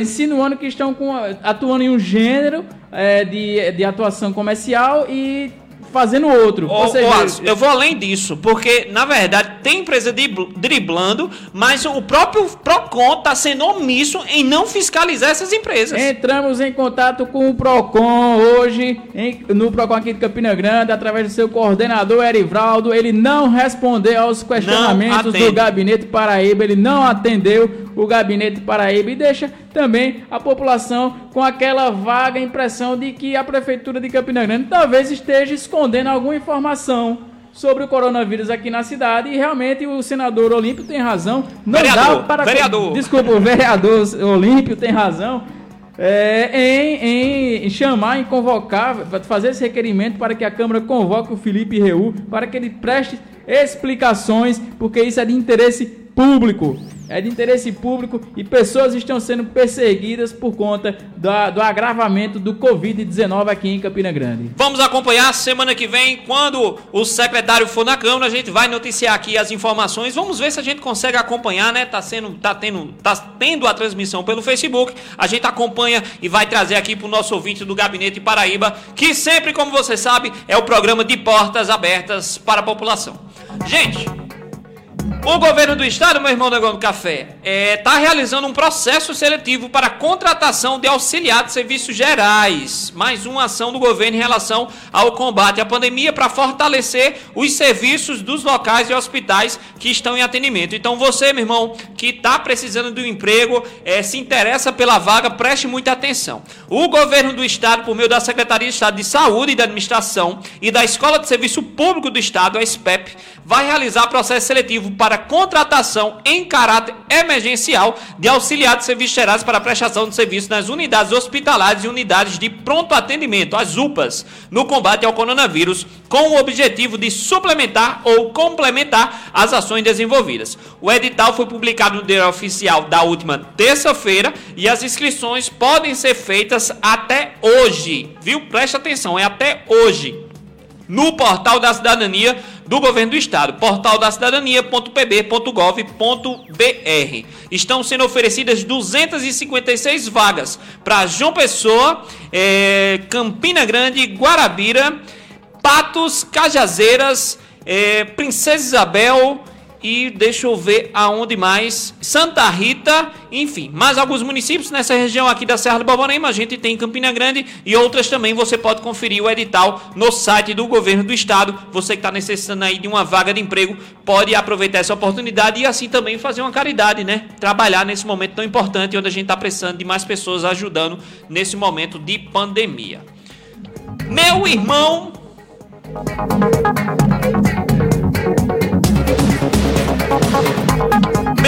insinuando que estão com, atuando em um gênero é, de, de atuação comercial e fazendo outro. Ô, seja, ô, eu vou além disso, porque na verdade tem empresa driblando, mas o próprio Procon está sendo omisso em não fiscalizar essas empresas. Entramos em contato com o Procon hoje, em, no Procon aqui de Campina Grande, através do seu coordenador Erivaldo. Ele não respondeu aos questionamentos do Gabinete Paraíba, ele não atendeu o Gabinete Paraíba e deixa também a população com aquela vaga impressão de que a Prefeitura de Campina Grande talvez esteja escondendo alguma informação sobre o coronavírus aqui na cidade e realmente o senador Olímpio tem razão. Não vereador, dá para vereador. Desculpa, o vereador Olímpio tem razão. é, em, em, chamar, em convocar, fazer esse requerimento para que a Câmara convoque o Felipe Reu, para que ele preste explicações, porque isso é de interesse público é de interesse público e pessoas estão sendo perseguidas por conta do, do agravamento do Covid-19 aqui em Campina Grande. Vamos acompanhar semana que vem, quando o secretário for na Câmara, a gente vai noticiar aqui as informações. Vamos ver se a gente consegue acompanhar, né? Tá sendo, tá tendo, tá tendo a transmissão pelo Facebook. A gente acompanha e vai trazer aqui para o nosso ouvinte do Gabinete Paraíba, que sempre, como você sabe, é o programa de portas abertas para a população. Gente, o governo do estado, meu irmão Negão do Café, está é, tá realizando um processo seletivo para contratação de auxiliar de serviços gerais. Mais uma ação do governo em relação ao combate à pandemia para fortalecer os serviços dos locais e hospitais que estão em atendimento. Então você, meu irmão, que está precisando de um emprego, é, se interessa pela vaga, preste muita atenção. O governo do estado, por meio da Secretaria de Estado de Saúde e da Administração e da Escola de Serviço Público do Estado, a SPEP, vai realizar processo seletivo para contratação em caráter emergencial de auxiliar de serviços gerais para prestação de serviços nas unidades hospitalares e unidades de pronto atendimento, as UPAs, no combate ao coronavírus, com o objetivo de suplementar ou complementar as ações desenvolvidas. O edital foi publicado no Diário Oficial da última terça-feira e as inscrições podem ser feitas até hoje, viu? Preste atenção, é até hoje no portal da cidadania do governo do estado, portaldacidadania.pb.gov.br. Estão sendo oferecidas 256 vagas para João Pessoa, é, Campina Grande, Guarabira, Patos, Cajazeiras, é, Princesa Isabel, e deixa eu ver aonde mais. Santa Rita, enfim, mais alguns municípios nessa região aqui da Serra do Borborema. A gente tem Campina Grande e outras também. Você pode conferir o edital no site do governo do estado. Você que está necessitando aí de uma vaga de emprego, pode aproveitar essa oportunidade e assim também fazer uma caridade, né? Trabalhar nesse momento tão importante onde a gente está precisando de mais pessoas ajudando nesse momento de pandemia. Meu irmão.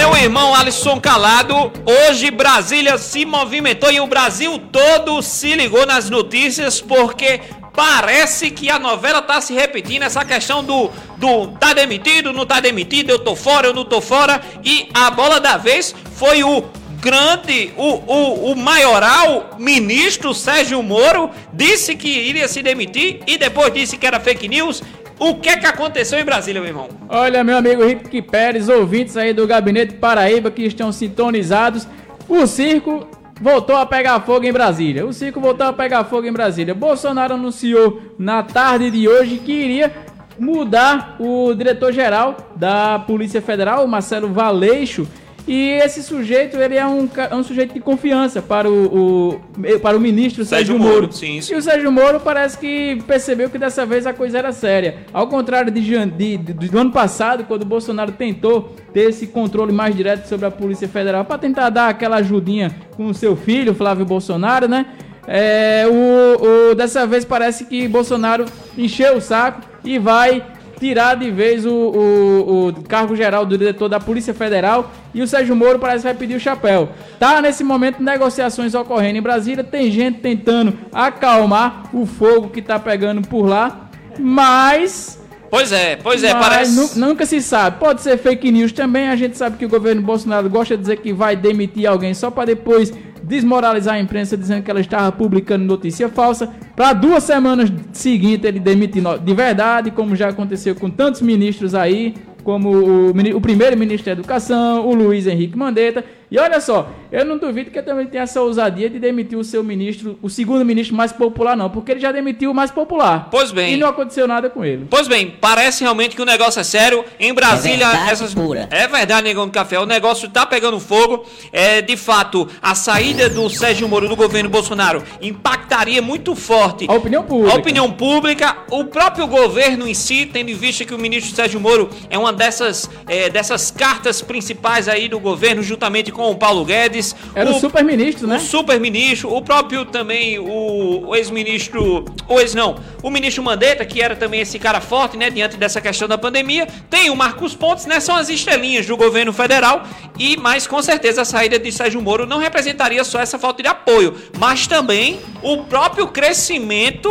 Meu irmão Alisson Calado, hoje Brasília se movimentou e o Brasil todo se ligou nas notícias porque parece que a novela tá se repetindo, essa questão do, do tá demitido, não tá demitido, eu tô fora, eu não tô fora, e a bola da vez foi o grande, o, o, o maioral ministro Sérgio Moro, disse que iria se demitir e depois disse que era fake news o que é que aconteceu em Brasília, meu irmão? Olha, meu amigo Rick Pérez, ouvintes aí do Gabinete Paraíba que estão sintonizados. O circo voltou a pegar fogo em Brasília. O circo voltou a pegar fogo em Brasília. Bolsonaro anunciou na tarde de hoje que iria mudar o diretor-geral da Polícia Federal, Marcelo Valeixo, e esse sujeito, ele é um, é um sujeito de confiança para o, o para o ministro Sérgio, Sérgio Moro. Moro. Sim, sim. E o Sérgio Moro parece que percebeu que dessa vez a coisa era séria. Ao contrário de, de, de, do ano passado, quando o Bolsonaro tentou ter esse controle mais direto sobre a Polícia Federal, para tentar dar aquela ajudinha com o seu filho, Flávio Bolsonaro, né? É, o, o, dessa vez parece que Bolsonaro encheu o saco e vai tirar de vez o, o, o, cargo geral do diretor da Polícia Federal e o Sérgio Moro parece que vai pedir o chapéu. Tá nesse momento negociações ocorrendo em Brasília, tem gente tentando acalmar o fogo que tá pegando por lá, mas Pois é, pois é, parece. Nunca se sabe. Pode ser fake news também. A gente sabe que o governo Bolsonaro gosta de dizer que vai demitir alguém só para depois desmoralizar a imprensa dizendo que ela estava publicando notícia falsa. Para duas semanas seguintes ele demitir de verdade, como já aconteceu com tantos ministros aí, como o, o primeiro ministro da Educação, o Luiz Henrique Mandetta. E olha só, eu não duvido que ele também tenha essa ousadia de demitir o seu ministro, o segundo ministro mais popular, não, porque ele já demitiu o mais popular. Pois bem. E não aconteceu nada com ele. Pois bem, parece realmente que o negócio é sério. Em Brasília, é verdade, essas. Pura. É verdade, negão do café. O negócio tá pegando fogo. É, de fato, a saída do Sérgio Moro do governo Bolsonaro impactaria muito forte a opinião pública. A opinião pública, o próprio governo em si, tendo em vista que o ministro Sérgio Moro é uma dessas, é, dessas cartas principais aí do governo, juntamente com com o Paulo Guedes. Era o, o super-ministro, né? O super-ministro, o próprio também, o, o ex-ministro, o ex não, o ministro Mandetta, que era também esse cara forte, né, diante dessa questão da pandemia. Tem o Marcos Pontes, né, são as estrelinhas do governo federal e, mas com certeza a saída de Sérgio Moro não representaria só essa falta de apoio, mas também o próprio crescimento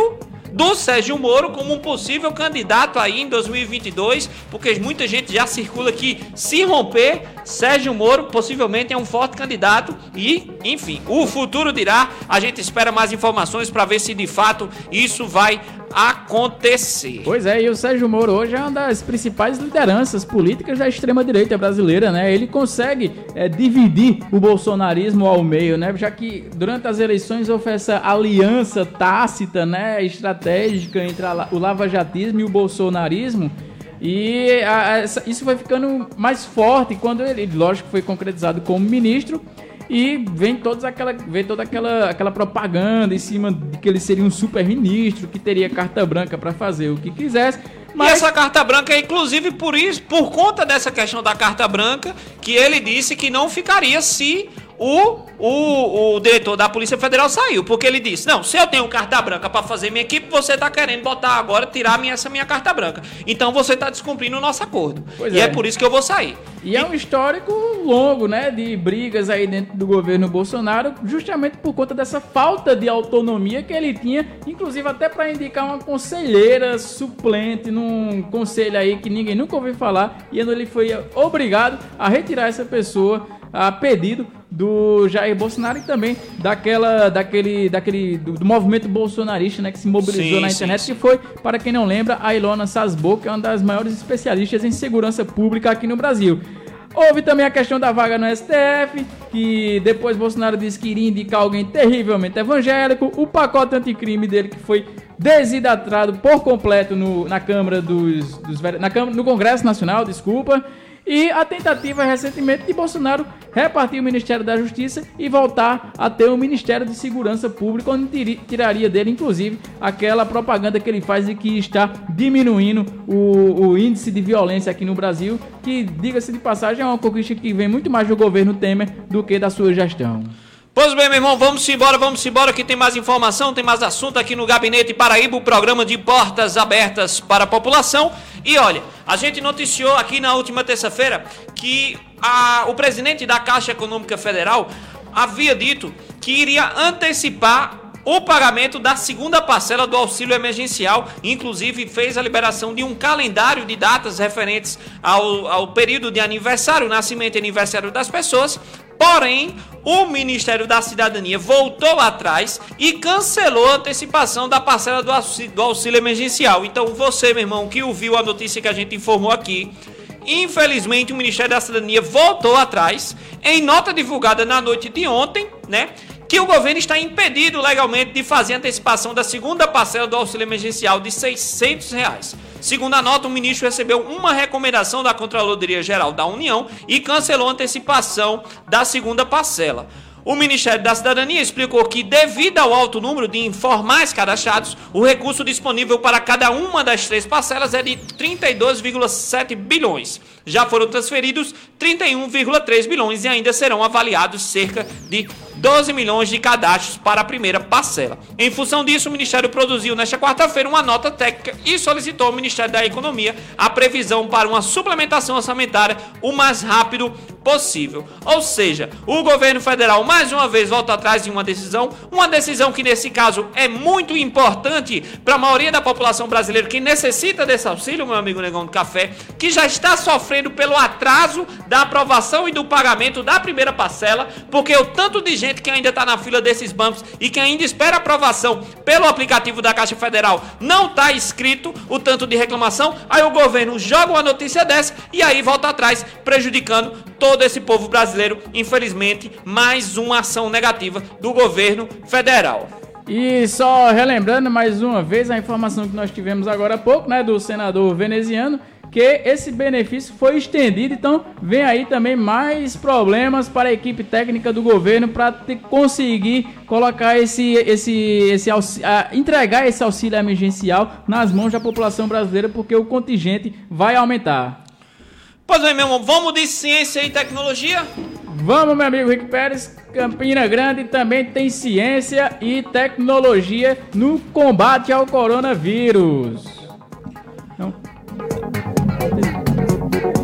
do Sérgio Moro como um possível candidato aí em 2022, porque muita gente já circula que se romper, Sérgio Moro possivelmente é um forte candidato e, enfim, o futuro dirá. A gente espera mais informações para ver se de fato isso vai acontecer. Pois é, e o Sérgio Moro hoje é uma das principais lideranças políticas da extrema-direita brasileira, né? Ele consegue é, dividir o bolsonarismo ao meio, né? Já que durante as eleições houve essa aliança tácita, né? Estratégica entre a, o lavajatismo e o bolsonarismo. E a, a, isso foi ficando mais forte quando ele, lógico, foi concretizado como ministro. E vem, todos aquela, vem toda aquela, aquela propaganda em cima de que ele seria um super ministro, que teria carta branca para fazer o que quisesse. Mas... E essa carta branca é inclusive por isso, por conta dessa questão da carta branca, que ele disse que não ficaria se o, o, o diretor da Polícia Federal saiu, porque ele disse: Não, se eu tenho carta branca para fazer minha equipe, você está querendo botar agora, tirar minha, essa minha carta branca. Então você está descumprindo o nosso acordo. Pois e é. é. por isso que eu vou sair. E, e, é um histórico longo, né, de brigas aí dentro do governo Bolsonaro, justamente por conta dessa falta de autonomia que ele tinha, inclusive até para indicar uma conselheira suplente num conselho aí que ninguém nunca ouviu falar, e ele foi obrigado a retirar essa pessoa a pedido do Jair Bolsonaro e também daquela, daquele, daquele do, do movimento bolsonarista, né, que se mobilizou sim, na internet, sim, que foi, para quem não lembra, a Ilona Sasbo, que é uma das maiores especialistas em segurança pública aqui no Brasil. Houve também a questão da vaga no STF, que depois Bolsonaro disse que iria indicar alguém terrivelmente evangélico. O pacote anticrime dele que foi desidratrado por completo no, na Câmara dos, dos na Câmara, no Congresso Nacional, desculpa. E a tentativa recentemente de Bolsonaro repartir o Ministério da Justiça e voltar a ter o Ministério de Segurança Pública, onde tiraria dele, inclusive, aquela propaganda que ele faz de que está diminuindo o, o índice de violência aqui no Brasil, que, diga-se de passagem, é uma conquista que vem muito mais do governo Temer do que da sua gestão. Pois bem, meu irmão, vamos embora, vamos embora que tem mais informação, tem mais assunto aqui no Gabinete Paraíba, o programa de portas abertas para a população. E olha, a gente noticiou aqui na última terça-feira que a, o presidente da Caixa Econômica Federal havia dito que iria antecipar o pagamento da segunda parcela do auxílio emergencial, inclusive fez a liberação de um calendário de datas referentes ao, ao período de aniversário, nascimento e aniversário das pessoas. Porém, o Ministério da Cidadania voltou atrás e cancelou a antecipação da parcela do auxílio, do auxílio emergencial. Então, você, meu irmão, que ouviu a notícia que a gente informou aqui, Infelizmente, o Ministério da Cidadania voltou atrás. Em nota divulgada na noite de ontem, né? Que o governo está impedido legalmente de fazer antecipação da segunda parcela do auxílio emergencial de 600 reais. Segundo a nota, o ministro recebeu uma recomendação da Controladoria Geral da União e cancelou a antecipação da segunda parcela. O Ministério da Cidadania explicou que, devido ao alto número de informais cadastrados, o recurso disponível para cada uma das três parcelas é de 32,7 bilhões. Já foram transferidos 31,3 bilhões e ainda serão avaliados cerca de 12 milhões de cadastros para a primeira parcela. Em função disso, o Ministério produziu nesta quarta-feira uma nota técnica e solicitou ao Ministério da Economia a previsão para uma suplementação orçamentária o mais rápido possível. Ou seja, o governo federal mais uma vez volta atrás de uma decisão, uma decisão que nesse caso é muito importante para a maioria da população brasileira que necessita desse auxílio, meu amigo Negão do Café, que já está sofrendo pelo atraso da aprovação e do pagamento da primeira parcela, porque o tanto de gente que ainda está na fila desses bancos e que ainda espera aprovação pelo aplicativo da Caixa Federal não está escrito o tanto de reclamação, aí o governo joga uma notícia dessa e aí volta atrás, prejudicando todo esse povo brasileiro. Infelizmente, mais uma ação negativa do governo federal. E só relembrando mais uma vez a informação que nós tivemos agora há pouco, né, do senador veneziano, que esse benefício foi estendido, então vem aí também mais problemas para a equipe técnica do governo para conseguir colocar esse, esse, esse auxílio, entregar esse auxílio emergencial nas mãos da população brasileira, porque o contingente vai aumentar. Pois bem, meu irmão, vamos de ciência e tecnologia? Vamos, meu amigo Rick Pérez. Campina Grande também tem ciência e tecnologia no combate ao coronavírus. Não.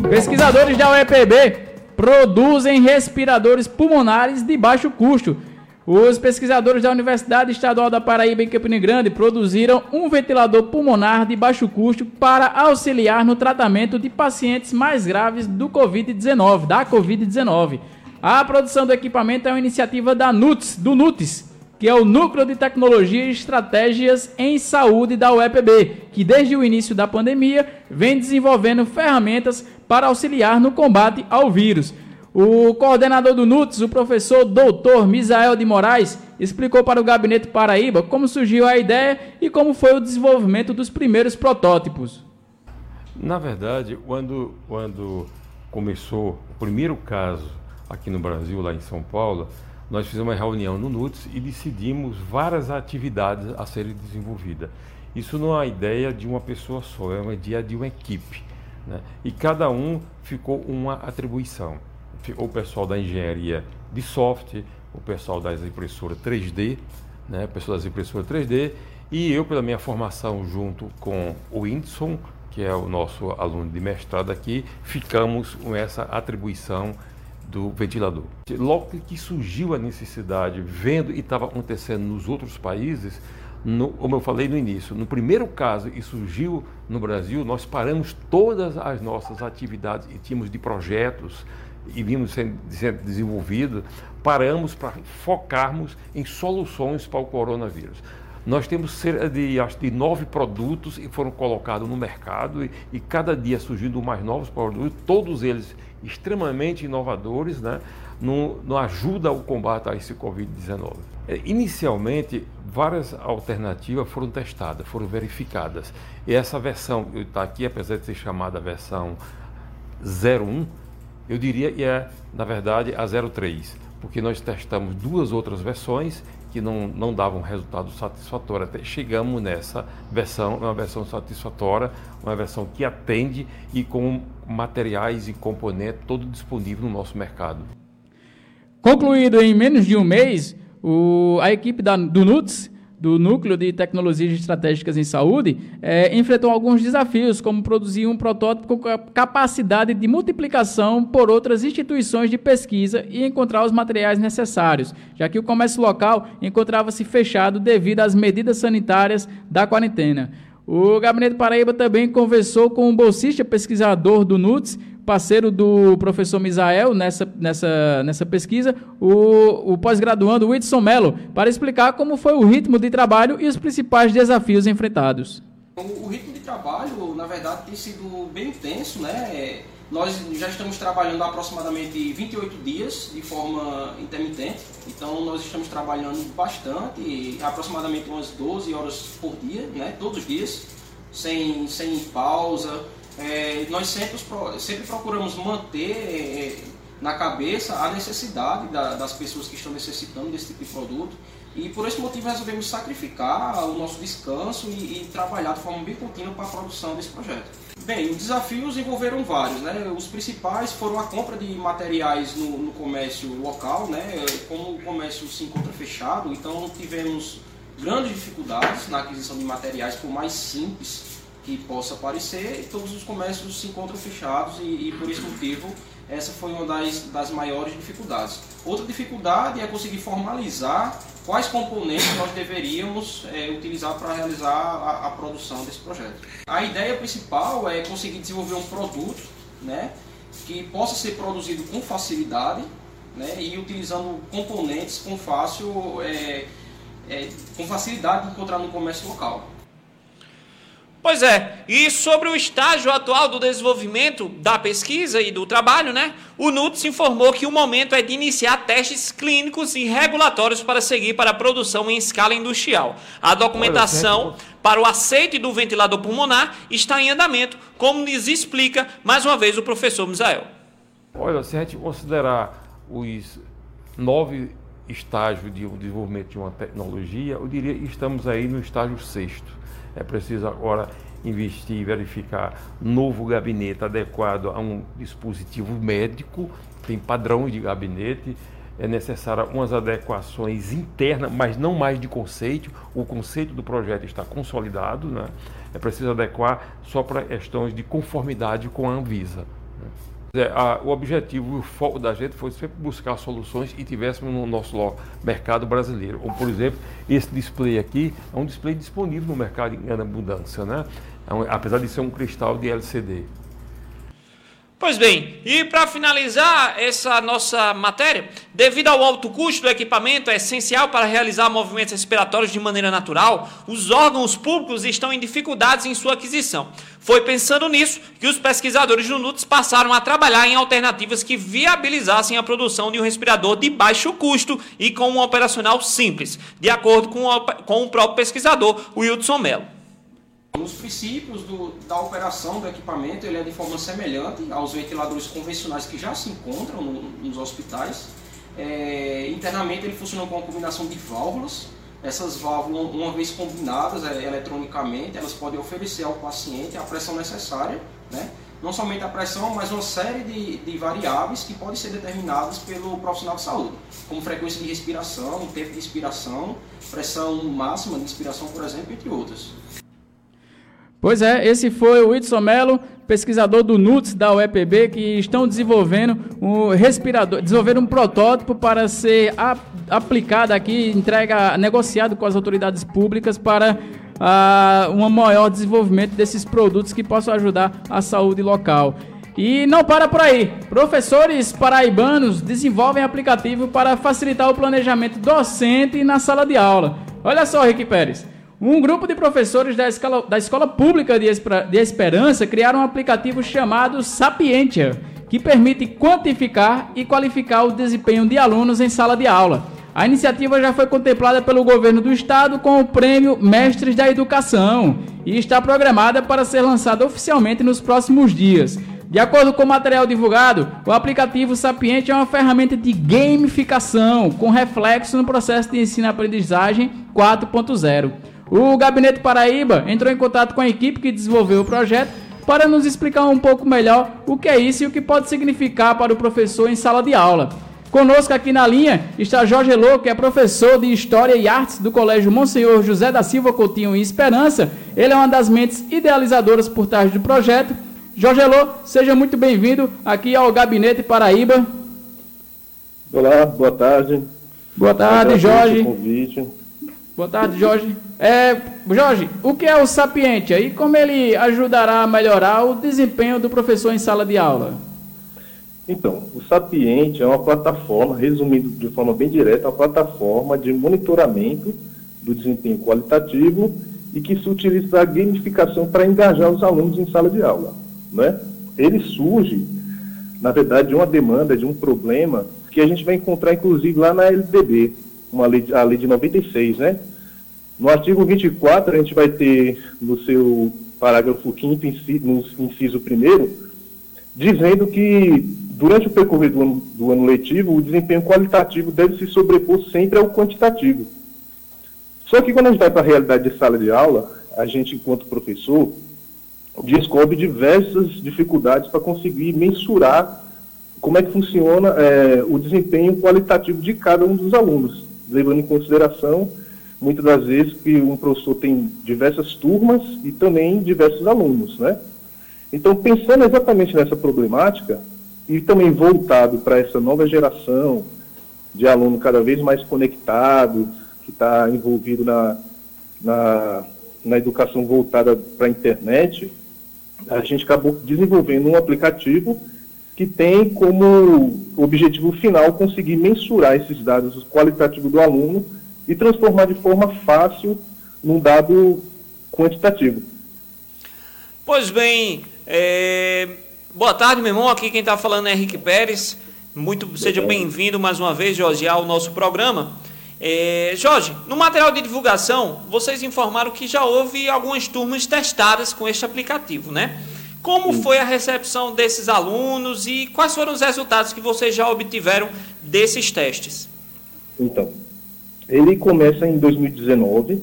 Pesquisadores da UEPB produzem respiradores pulmonares de baixo custo. Os pesquisadores da Universidade Estadual da Paraíba em Campina Grande produziram um ventilador pulmonar de baixo custo para auxiliar no tratamento de pacientes mais graves do COVID-19, da COVID-19. A produção do equipamento é uma iniciativa da NUTS, do NUTS, que é o Núcleo de Tecnologia e Estratégias em Saúde da UEPB, que desde o início da pandemia vem desenvolvendo ferramentas para auxiliar no combate ao vírus. O coordenador do NUTS, o professor doutor Misael de Moraes, explicou para o Gabinete Paraíba como surgiu a ideia e como foi o desenvolvimento dos primeiros protótipos. Na verdade, quando, quando começou o primeiro caso aqui no Brasil, lá em São Paulo, nós fizemos uma reunião no NUTS e decidimos várias atividades a serem desenvolvidas. Isso não é uma ideia de uma pessoa só, é uma ideia de uma equipe. Né? E cada um ficou uma atribuição. O pessoal da engenharia de software, o pessoal das impressoras 3D, né? o pessoal das impressoras 3D, e eu, pela minha formação junto com o Whindersson, que é o nosso aluno de mestrado aqui, ficamos com essa atribuição do ventilador. Logo que surgiu a necessidade, vendo e estava acontecendo nos outros países, no, como eu falei no início, no primeiro caso e surgiu no Brasil, nós paramos todas as nossas atividades e tínhamos de projetos e vimos sendo, sendo desenvolvidos, paramos para focarmos em soluções para o coronavírus. Nós temos cerca de, acho, de nove produtos que foram colocados no mercado e, e cada dia surgindo mais novos produtos, todos eles extremamente inovadores, né, no, no ajuda ao combate a esse Covid-19. É, inicialmente, várias alternativas foram testadas, foram verificadas. E essa versão que está aqui, apesar de ser chamada versão 01, eu diria que é, na verdade, a 03, porque nós testamos duas outras versões que não, não davam resultado satisfatório. Até chegamos nessa versão, uma versão satisfatória, uma versão que atende e com materiais e componentes todo disponível no nosso mercado. Concluído em menos de um mês, o, a equipe da, do NUTS do Núcleo de Tecnologias Estratégicas em Saúde, é, enfrentou alguns desafios, como produzir um protótipo com capacidade de multiplicação por outras instituições de pesquisa e encontrar os materiais necessários, já que o comércio local encontrava-se fechado devido às medidas sanitárias da quarentena. O Gabinete Paraíba também conversou com um bolsista pesquisador do NUTS, parceiro do professor Misael nessa, nessa, nessa pesquisa, o, o pós-graduando Whitson Mello, para explicar como foi o ritmo de trabalho e os principais desafios enfrentados. O, o ritmo de trabalho, na verdade, tem sido bem intenso, né? Nós já estamos trabalhando há aproximadamente 28 dias de forma intermitente, então nós estamos trabalhando bastante, aproximadamente umas 12 horas por dia, né? todos os dias, sem, sem pausa, é, nós sempre, sempre procuramos manter é, na cabeça a necessidade da, das pessoas que estão necessitando desse tipo de produto e por esse motivo resolvemos sacrificar o nosso descanso e, e trabalhar de forma bem contínua para a produção desse projeto. Bem, os desafios envolveram vários, né? Os principais foram a compra de materiais no, no comércio local, né? Como o comércio se encontra fechado, então tivemos grandes dificuldades na aquisição de materiais, por mais simples que possa aparecer, e todos os comércios se encontram fechados e, e por esse motivo essa foi uma das, das maiores dificuldades. Outra dificuldade é conseguir formalizar quais componentes nós deveríamos é, utilizar para realizar a, a, produção desse projeto. A ideia principal é conseguir desenvolver um produto né, que possa ser produzido com facilidade né, e utilizando componentes com fácil é, é, com facilidade de encontrar no comércio local. Pois é, e sobre o estágio atual do desenvolvimento da pesquisa e do trabalho, né? O NUTS informou que o momento é de iniciar testes clínicos e regulatórios para seguir para a produção em escala industrial. A documentação para o aceite do ventilador pulmonar está em andamento, como nos explica mais uma vez o professor Misael. Olha, se a gente considerar os nove estágios de desenvolvimento de uma tecnologia, eu diria que estamos aí no estágio sexto é preciso agora investir e verificar novo gabinete adequado a um dispositivo médico tem padrão de gabinete, é necessária umas adequações internas, mas não mais de conceito. O conceito do projeto está consolidado, né? é preciso adequar só para questões de conformidade com a Anvisa. Né? É, a, o objetivo e o foco da gente foi sempre buscar soluções e tivéssemos no nosso mercado brasileiro. Como, por exemplo, esse display aqui é um display disponível no mercado em abundância, né? É um, apesar de ser um cristal de LCD. Pois bem, e para finalizar essa nossa matéria, devido ao alto custo do equipamento, é essencial para realizar movimentos respiratórios de maneira natural, os órgãos públicos estão em dificuldades em sua aquisição. Foi pensando nisso que os pesquisadores do NUTS passaram a trabalhar em alternativas que viabilizassem a produção de um respirador de baixo custo e com um operacional simples, de acordo com o, com o próprio pesquisador, Wilson Mello. Os princípios do, da operação do equipamento ele é de forma semelhante aos ventiladores convencionais que já se encontram no, nos hospitais. É, internamente ele funciona com uma combinação de válvulas. Essas válvulas, uma vez combinadas é, eletronicamente, elas podem oferecer ao paciente a pressão necessária, né? não somente a pressão, mas uma série de, de variáveis que podem ser determinadas pelo profissional de saúde, como frequência de respiração, tempo de expiração, pressão máxima de inspiração, por exemplo, entre outras. Pois é, esse foi o Whitson Mello, pesquisador do NUTS da UEPB, que estão desenvolvendo um respirador, desenvolvendo um protótipo para ser aplicado aqui, entrega, negociado com as autoridades públicas para uh, um maior desenvolvimento desses produtos que possam ajudar a saúde local. E não para por aí. Professores paraibanos desenvolvem aplicativo para facilitar o planejamento docente na sala de aula. Olha só, Rick Pérez. Um grupo de professores da escola, da escola Pública de, de Esperança criaram um aplicativo chamado Sapientia, que permite quantificar e qualificar o desempenho de alunos em sala de aula. A iniciativa já foi contemplada pelo governo do estado com o prêmio Mestres da Educação e está programada para ser lançada oficialmente nos próximos dias. De acordo com o material divulgado, o aplicativo Sapiente é uma ferramenta de gamificação com reflexo no processo de ensino-aprendizagem 4.0. O Gabinete Paraíba entrou em contato com a equipe que desenvolveu o projeto para nos explicar um pouco melhor o que é isso e o que pode significar para o professor em sala de aula. Conosco aqui na linha está Jorge Elô, que é professor de História e Artes do Colégio Monsenhor José da Silva Coutinho em Esperança. Ele é uma das mentes idealizadoras por trás do projeto. Jorge Elô, seja muito bem-vindo aqui ao Gabinete Paraíba. Olá, boa tarde. Boa tarde, Jorge. Boa tarde, Jorge. É, Jorge, o que é o Sapientia e como ele ajudará a melhorar o desempenho do professor em sala de aula? Então, o Sapiente é uma plataforma, resumindo de forma bem direta, uma plataforma de monitoramento do desempenho qualitativo e que se utiliza da gamificação para engajar os alunos em sala de aula. Né? Ele surge, na verdade, de uma demanda, de um problema que a gente vai encontrar, inclusive, lá na LDB, uma lei, a lei de 96, né? No artigo 24, a gente vai ter no seu parágrafo 5 no inciso 1 dizendo que durante o percorrer do ano, do ano letivo, o desempenho qualitativo deve se sobrepor sempre ao quantitativo. Só que quando a gente vai para a realidade de sala de aula, a gente, enquanto professor, descobre diversas dificuldades para conseguir mensurar como é que funciona é, o desempenho qualitativo de cada um dos alunos levando em consideração, muitas das vezes, que um professor tem diversas turmas e também diversos alunos, né? Então, pensando exatamente nessa problemática, e também voltado para essa nova geração de aluno cada vez mais conectado, que está envolvido na, na, na educação voltada para a internet, a gente acabou desenvolvendo um aplicativo que tem como objetivo final conseguir mensurar esses dados qualitativos do aluno e transformar de forma fácil num dado quantitativo. Pois bem, é... boa tarde, meu irmão. Aqui quem está falando é Henrique Pérez. Muito seja bem-vindo mais uma vez, Jorge, ao nosso programa. É... Jorge, no material de divulgação, vocês informaram que já houve algumas turmas testadas com este aplicativo, né? Como foi a recepção desses alunos e quais foram os resultados que vocês já obtiveram desses testes? Então, ele começa em 2019,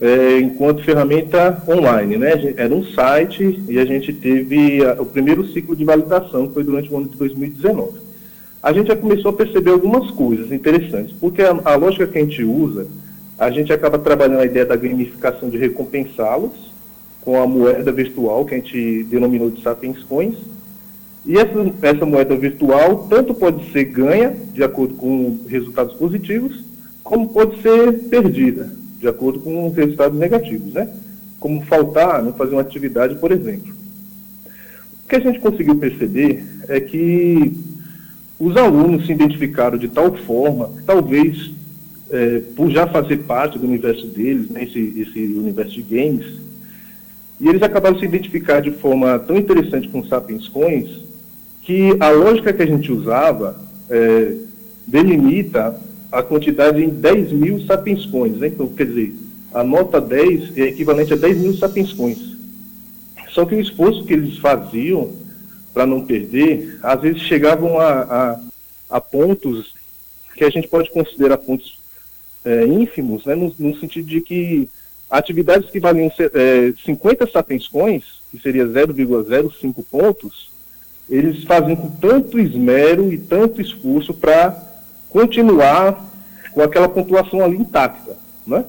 é, enquanto ferramenta online, né? Era um site e a gente teve a, o primeiro ciclo de validação, que foi durante o ano de 2019. a gente já começou a perceber algumas coisas interessantes, porque a, a lógica que a gente usa, a gente acaba trabalhando a ideia da gamificação de recompensá-los com a moeda virtual, que a gente denominou de Sapiens Coins, e essa, essa moeda virtual tanto pode ser ganha, de acordo com resultados positivos, como pode ser perdida, de acordo com resultados negativos, né? Como faltar, não fazer uma atividade, por exemplo. O que a gente conseguiu perceber é que os alunos se identificaram de tal forma, talvez é, por já fazer parte do universo deles, né, esse, esse universo de games, e eles acabaram se identificar de forma tão interessante com Sapiens Coins, que a lógica que a gente usava é, delimita a quantidade em 10 mil Sapiens Coins. Né? Então, quer dizer, a nota 10 é equivalente a 10 mil Sapiens Coins. Só que o esforço que eles faziam para não perder, às vezes chegavam a, a, a, pontos que a gente pode considerar pontos é, ínfimos, né? no, no, sentido de que atividades que valiam é, 50 Sapiens Coins, que seria 0,05 pontos, eles fazem com tanto esmero e tanto esforço para continuar com aquela pontuação ali intacta. Né?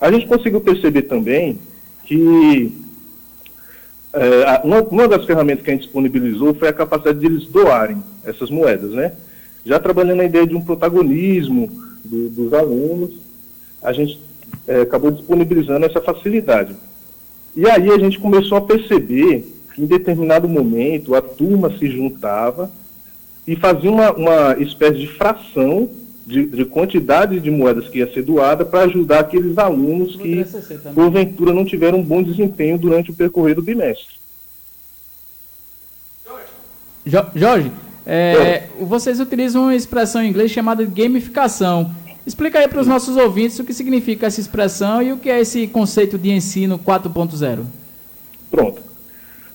A gente conseguiu perceber também que é, uma, das ferramentas que a gente disponibilizou foi a capacidade de eles doarem essas moedas. Né? Já trabalhando na ideia de um protagonismo do, dos alunos, a gente é, acabou disponibilizando essa facilidade. E aí a gente começou a perceber em determinado momento a turma se juntava e fazia uma, uma espécie de fração de, de, quantidade de moedas que ia ser doada para ajudar aqueles alunos que, porventura, não tiveram um bom desempenho durante o percorrer do bimestre. Jorge, é, vocês utilizam uma expressão em inglês chamada gamificação. Explica aí para os nossos ouvintes o que significa essa expressão e o que é esse conceito de ensino 4.0. Pronto.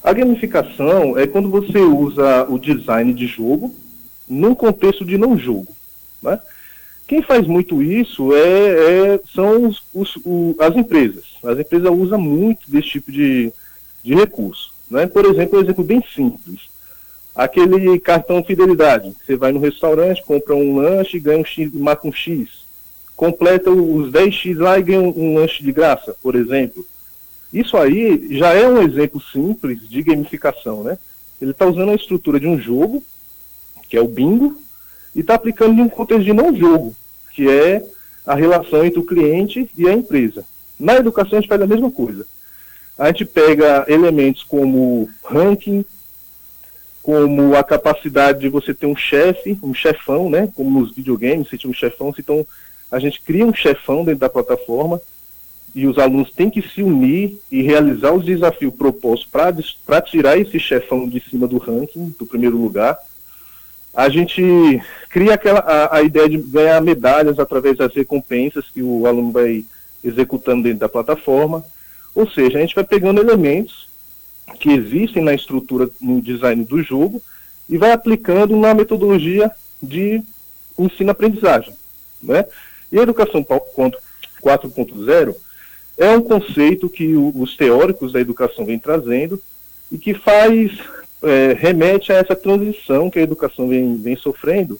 A gamificação é quando você usa o design de jogo num contexto de não jogo. Né? Quem faz muito isso é, é são os, os, o, as empresas. As empresas usam muito desse tipo de, de recurso. Né? Por exemplo, um exemplo bem simples. Aquele cartão fidelidade. Você vai no restaurante, compra um lanche, ganha um X, mata um X. Completa os 10X lá e ganha um, um lanche de graça, por exemplo. Isso aí já é um exemplo simples de gamificação, né? Ele está usando a estrutura de um jogo, que é o bingo, e está aplicando em um contexto de não jogo, que é a relação entre o cliente e a empresa. Na educação a gente faz a mesma coisa. A gente pega elementos como ranking, como a capacidade de você ter um chefe, um chefão, né? Como nos videogames, você tinha um chefão, então a gente cria um chefão dentro da plataforma e os alunos têm que se unir e realizar os desafios propostos para tirar esse chefão de cima do ranking, do primeiro lugar. A gente cria aquela, a, a ideia de ganhar medalhas através das recompensas que o aluno vai executando dentro da plataforma. Ou seja, a gente vai pegando elementos que existem na estrutura, no design do jogo, e vai aplicando na metodologia de ensino-aprendizagem. Né? E a educação 4.0 é um conceito que os teóricos da educação vêm trazendo e que faz, é, remete a essa transição que a educação vem, vem sofrendo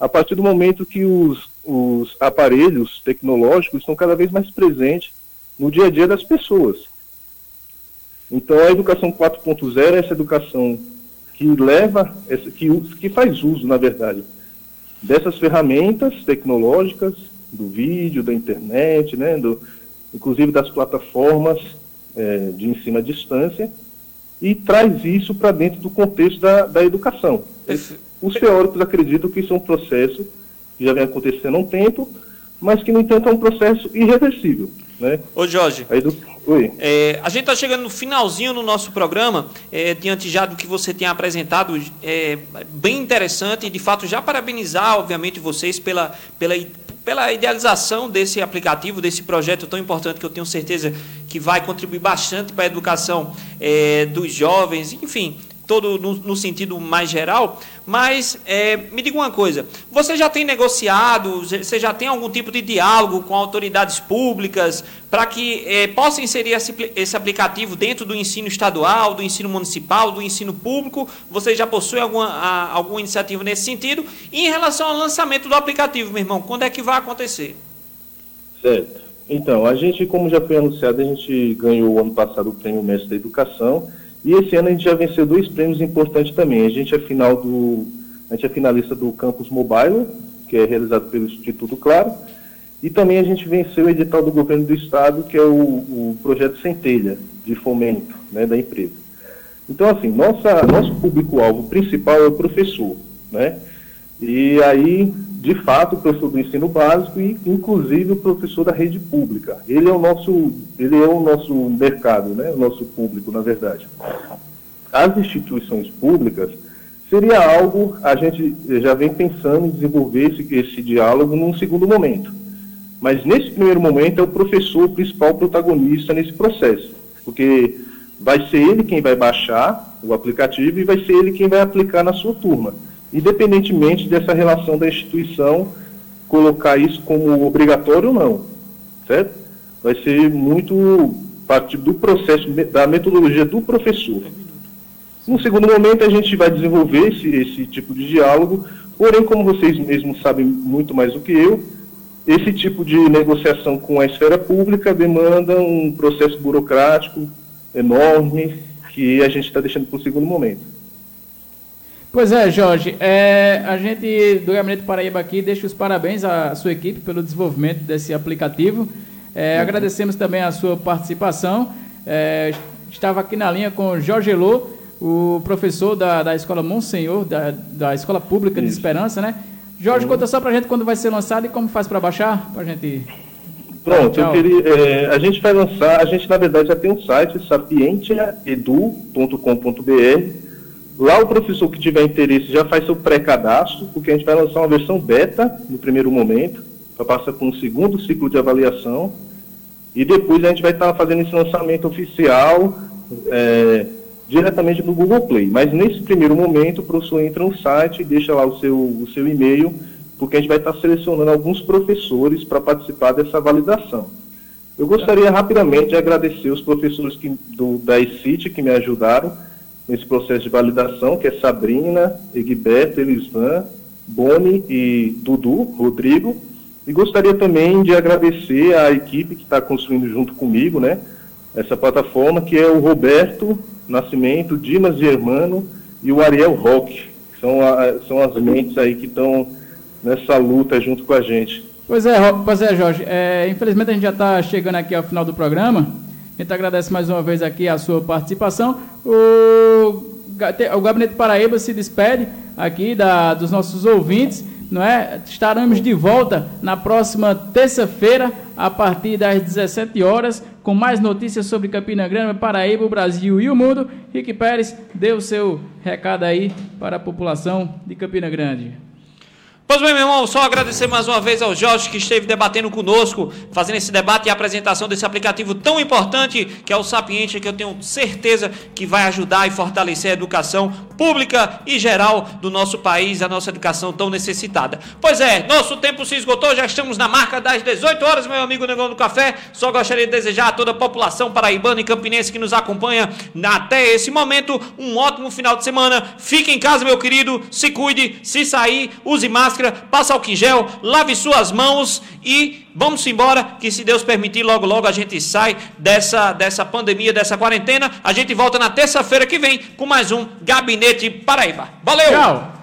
a partir do momento que os, os aparelhos tecnológicos estão cada vez mais presentes no dia a dia das pessoas. Então a educação 4.0 é essa educação que leva, que, que faz uso, na verdade, dessas ferramentas tecnológicas, do vídeo, da internet, né, do, inclusive das plataformas é, de ensino à distância, e traz isso para dentro do contexto da, da educação. Os teóricos acreditam que isso é um processo que já vem acontecendo há um tempo, mas que, no entanto, é um processo irreversível. Né? Ô Jorge, a, edu... é, a gente está chegando no finalzinho no nosso programa, é, diante já do que você tem apresentado, é bem interessante e de fato já parabenizar, obviamente, vocês pela, pela, pela idealização desse aplicativo, desse projeto tão importante que eu tenho certeza que vai contribuir bastante para a educação é, dos jovens, enfim, todo no, no sentido mais geral, mas é, me diga uma coisa: você já tem negociado, você já tem algum tipo de diálogo com autoridades públicas para que é, possa inserir esse, esse, aplicativo dentro do ensino estadual, do ensino municipal, do ensino público? Você já possui alguma, a, alguma iniciativa nesse sentido? E em relação ao lançamento do aplicativo, meu irmão, quando é que vai acontecer? Certo. Então, a gente, como já foi anunciado, a gente ganhou ano passado o Prêmio Mestre da Educação e esse ano a gente já venceu dois prêmios importantes também. A gente é final do, a gente é finalista do Campus Mobile, que é realizado pelo Instituto Claro, e também a gente venceu o edital do governo do estado, que é o, o projeto Centelha de fomento né, da empresa. Então, assim, nossa, nosso público-alvo principal é o professor, né? E aí, de fato, o professor do ensino básico e, inclusive, o professor da rede pública. Ele é o nosso, ele é o nosso mercado, né? o nosso público, na verdade. As instituições públicas seria algo, a gente já vem pensando em desenvolver esse, esse diálogo num segundo momento. Mas nesse primeiro momento é o professor o principal protagonista nesse processo, porque vai ser ele quem vai baixar o aplicativo e vai ser ele quem vai aplicar na sua turma independentemente dessa relação da instituição colocar isso como obrigatório ou não, certo? Vai ser muito parte do processo, da metodologia do professor. No segundo momento, a gente vai desenvolver esse, esse tipo de diálogo, porém, como vocês mesmos sabem muito mais do que eu, esse tipo de negociação com a esfera pública demanda um processo burocrático enorme que a gente está deixando para o segundo momento. Pois é, Jorge, é, a gente do Gabinete Paraíba aqui deixa os parabéns à sua equipe pelo desenvolvimento desse aplicativo. É, uhum. Agradecemos também a sua participação. É, estava aqui na linha com Jorge Elô, o professor da, da Escola Monsenhor, da, da Escola Pública Isso. de Esperança, né? Jorge, uhum. conta só para a gente quando vai ser lançado e como faz para baixar, para a gente... Pronto, eu queria, é, a gente vai lançar, a gente na verdade já tem um site, sapientiaedu.com.br, Lá o professor que tiver interesse já faz seu pré-cadastro, porque a gente vai lançar uma versão beta no primeiro momento, para passar por um segundo ciclo de avaliação, e depois a gente vai estar fazendo esse lançamento oficial é, diretamente no Google Play. Mas nesse primeiro momento o professor entra no site e deixa lá o seu, o seu e-mail, porque a gente vai estar selecionando alguns professores para participar dessa validação. Eu gostaria rapidamente de agradecer os professores que, do, da ECIT que me ajudaram, nesse processo de validação, que é Sabrina, Egberto, Elisvan, Boni e Dudu, Rodrigo. E gostaria também de agradecer à equipe que está construindo junto comigo, né? Essa plataforma, que é o Roberto Nascimento, Dimas Germano e o Ariel Roque. São, a, são as mentes aí que estão nessa luta junto com a gente. Pois é, pois é Jorge. É, infelizmente a gente já está chegando aqui ao final do programa. A gente agradece mais uma vez aqui a sua participação. O, o Gabinete Paraíba se despede aqui da, dos nossos ouvintes. Não é? Estaremos de volta na próxima terça-feira, a partir das 17 horas, com mais notícias sobre Campina Grande, Paraíba, o Brasil e o mundo. Rick Pérez, dê o seu recado aí para a população de Campina Grande. Pois bem, meu irmão, só agradecer mais uma vez ao Jorge que esteve debatendo conosco, fazendo esse debate e apresentação desse aplicativo tão importante que é o Sapiente, que eu tenho certeza que vai ajudar e fortalecer a educação pública e geral do nosso país, a nossa educação tão necessitada. Pois é, nosso tempo se esgotou, já estamos na marca das 18 horas, meu amigo Negão do Café. Só gostaria de desejar a toda a população paraibana e campinense que nos acompanha até esse momento um ótimo final de semana. Fique em casa, meu querido, se cuide, se sair, use máscara máscara, passa álcool em gel, lave suas mãos e vamos embora, que se Deus permitir, logo logo a gente sai dessa, dessa pandemia, dessa quarentena. A gente volta na terça-feira que vem com mais um Gabinete Paraíba. Valeu! Tchau!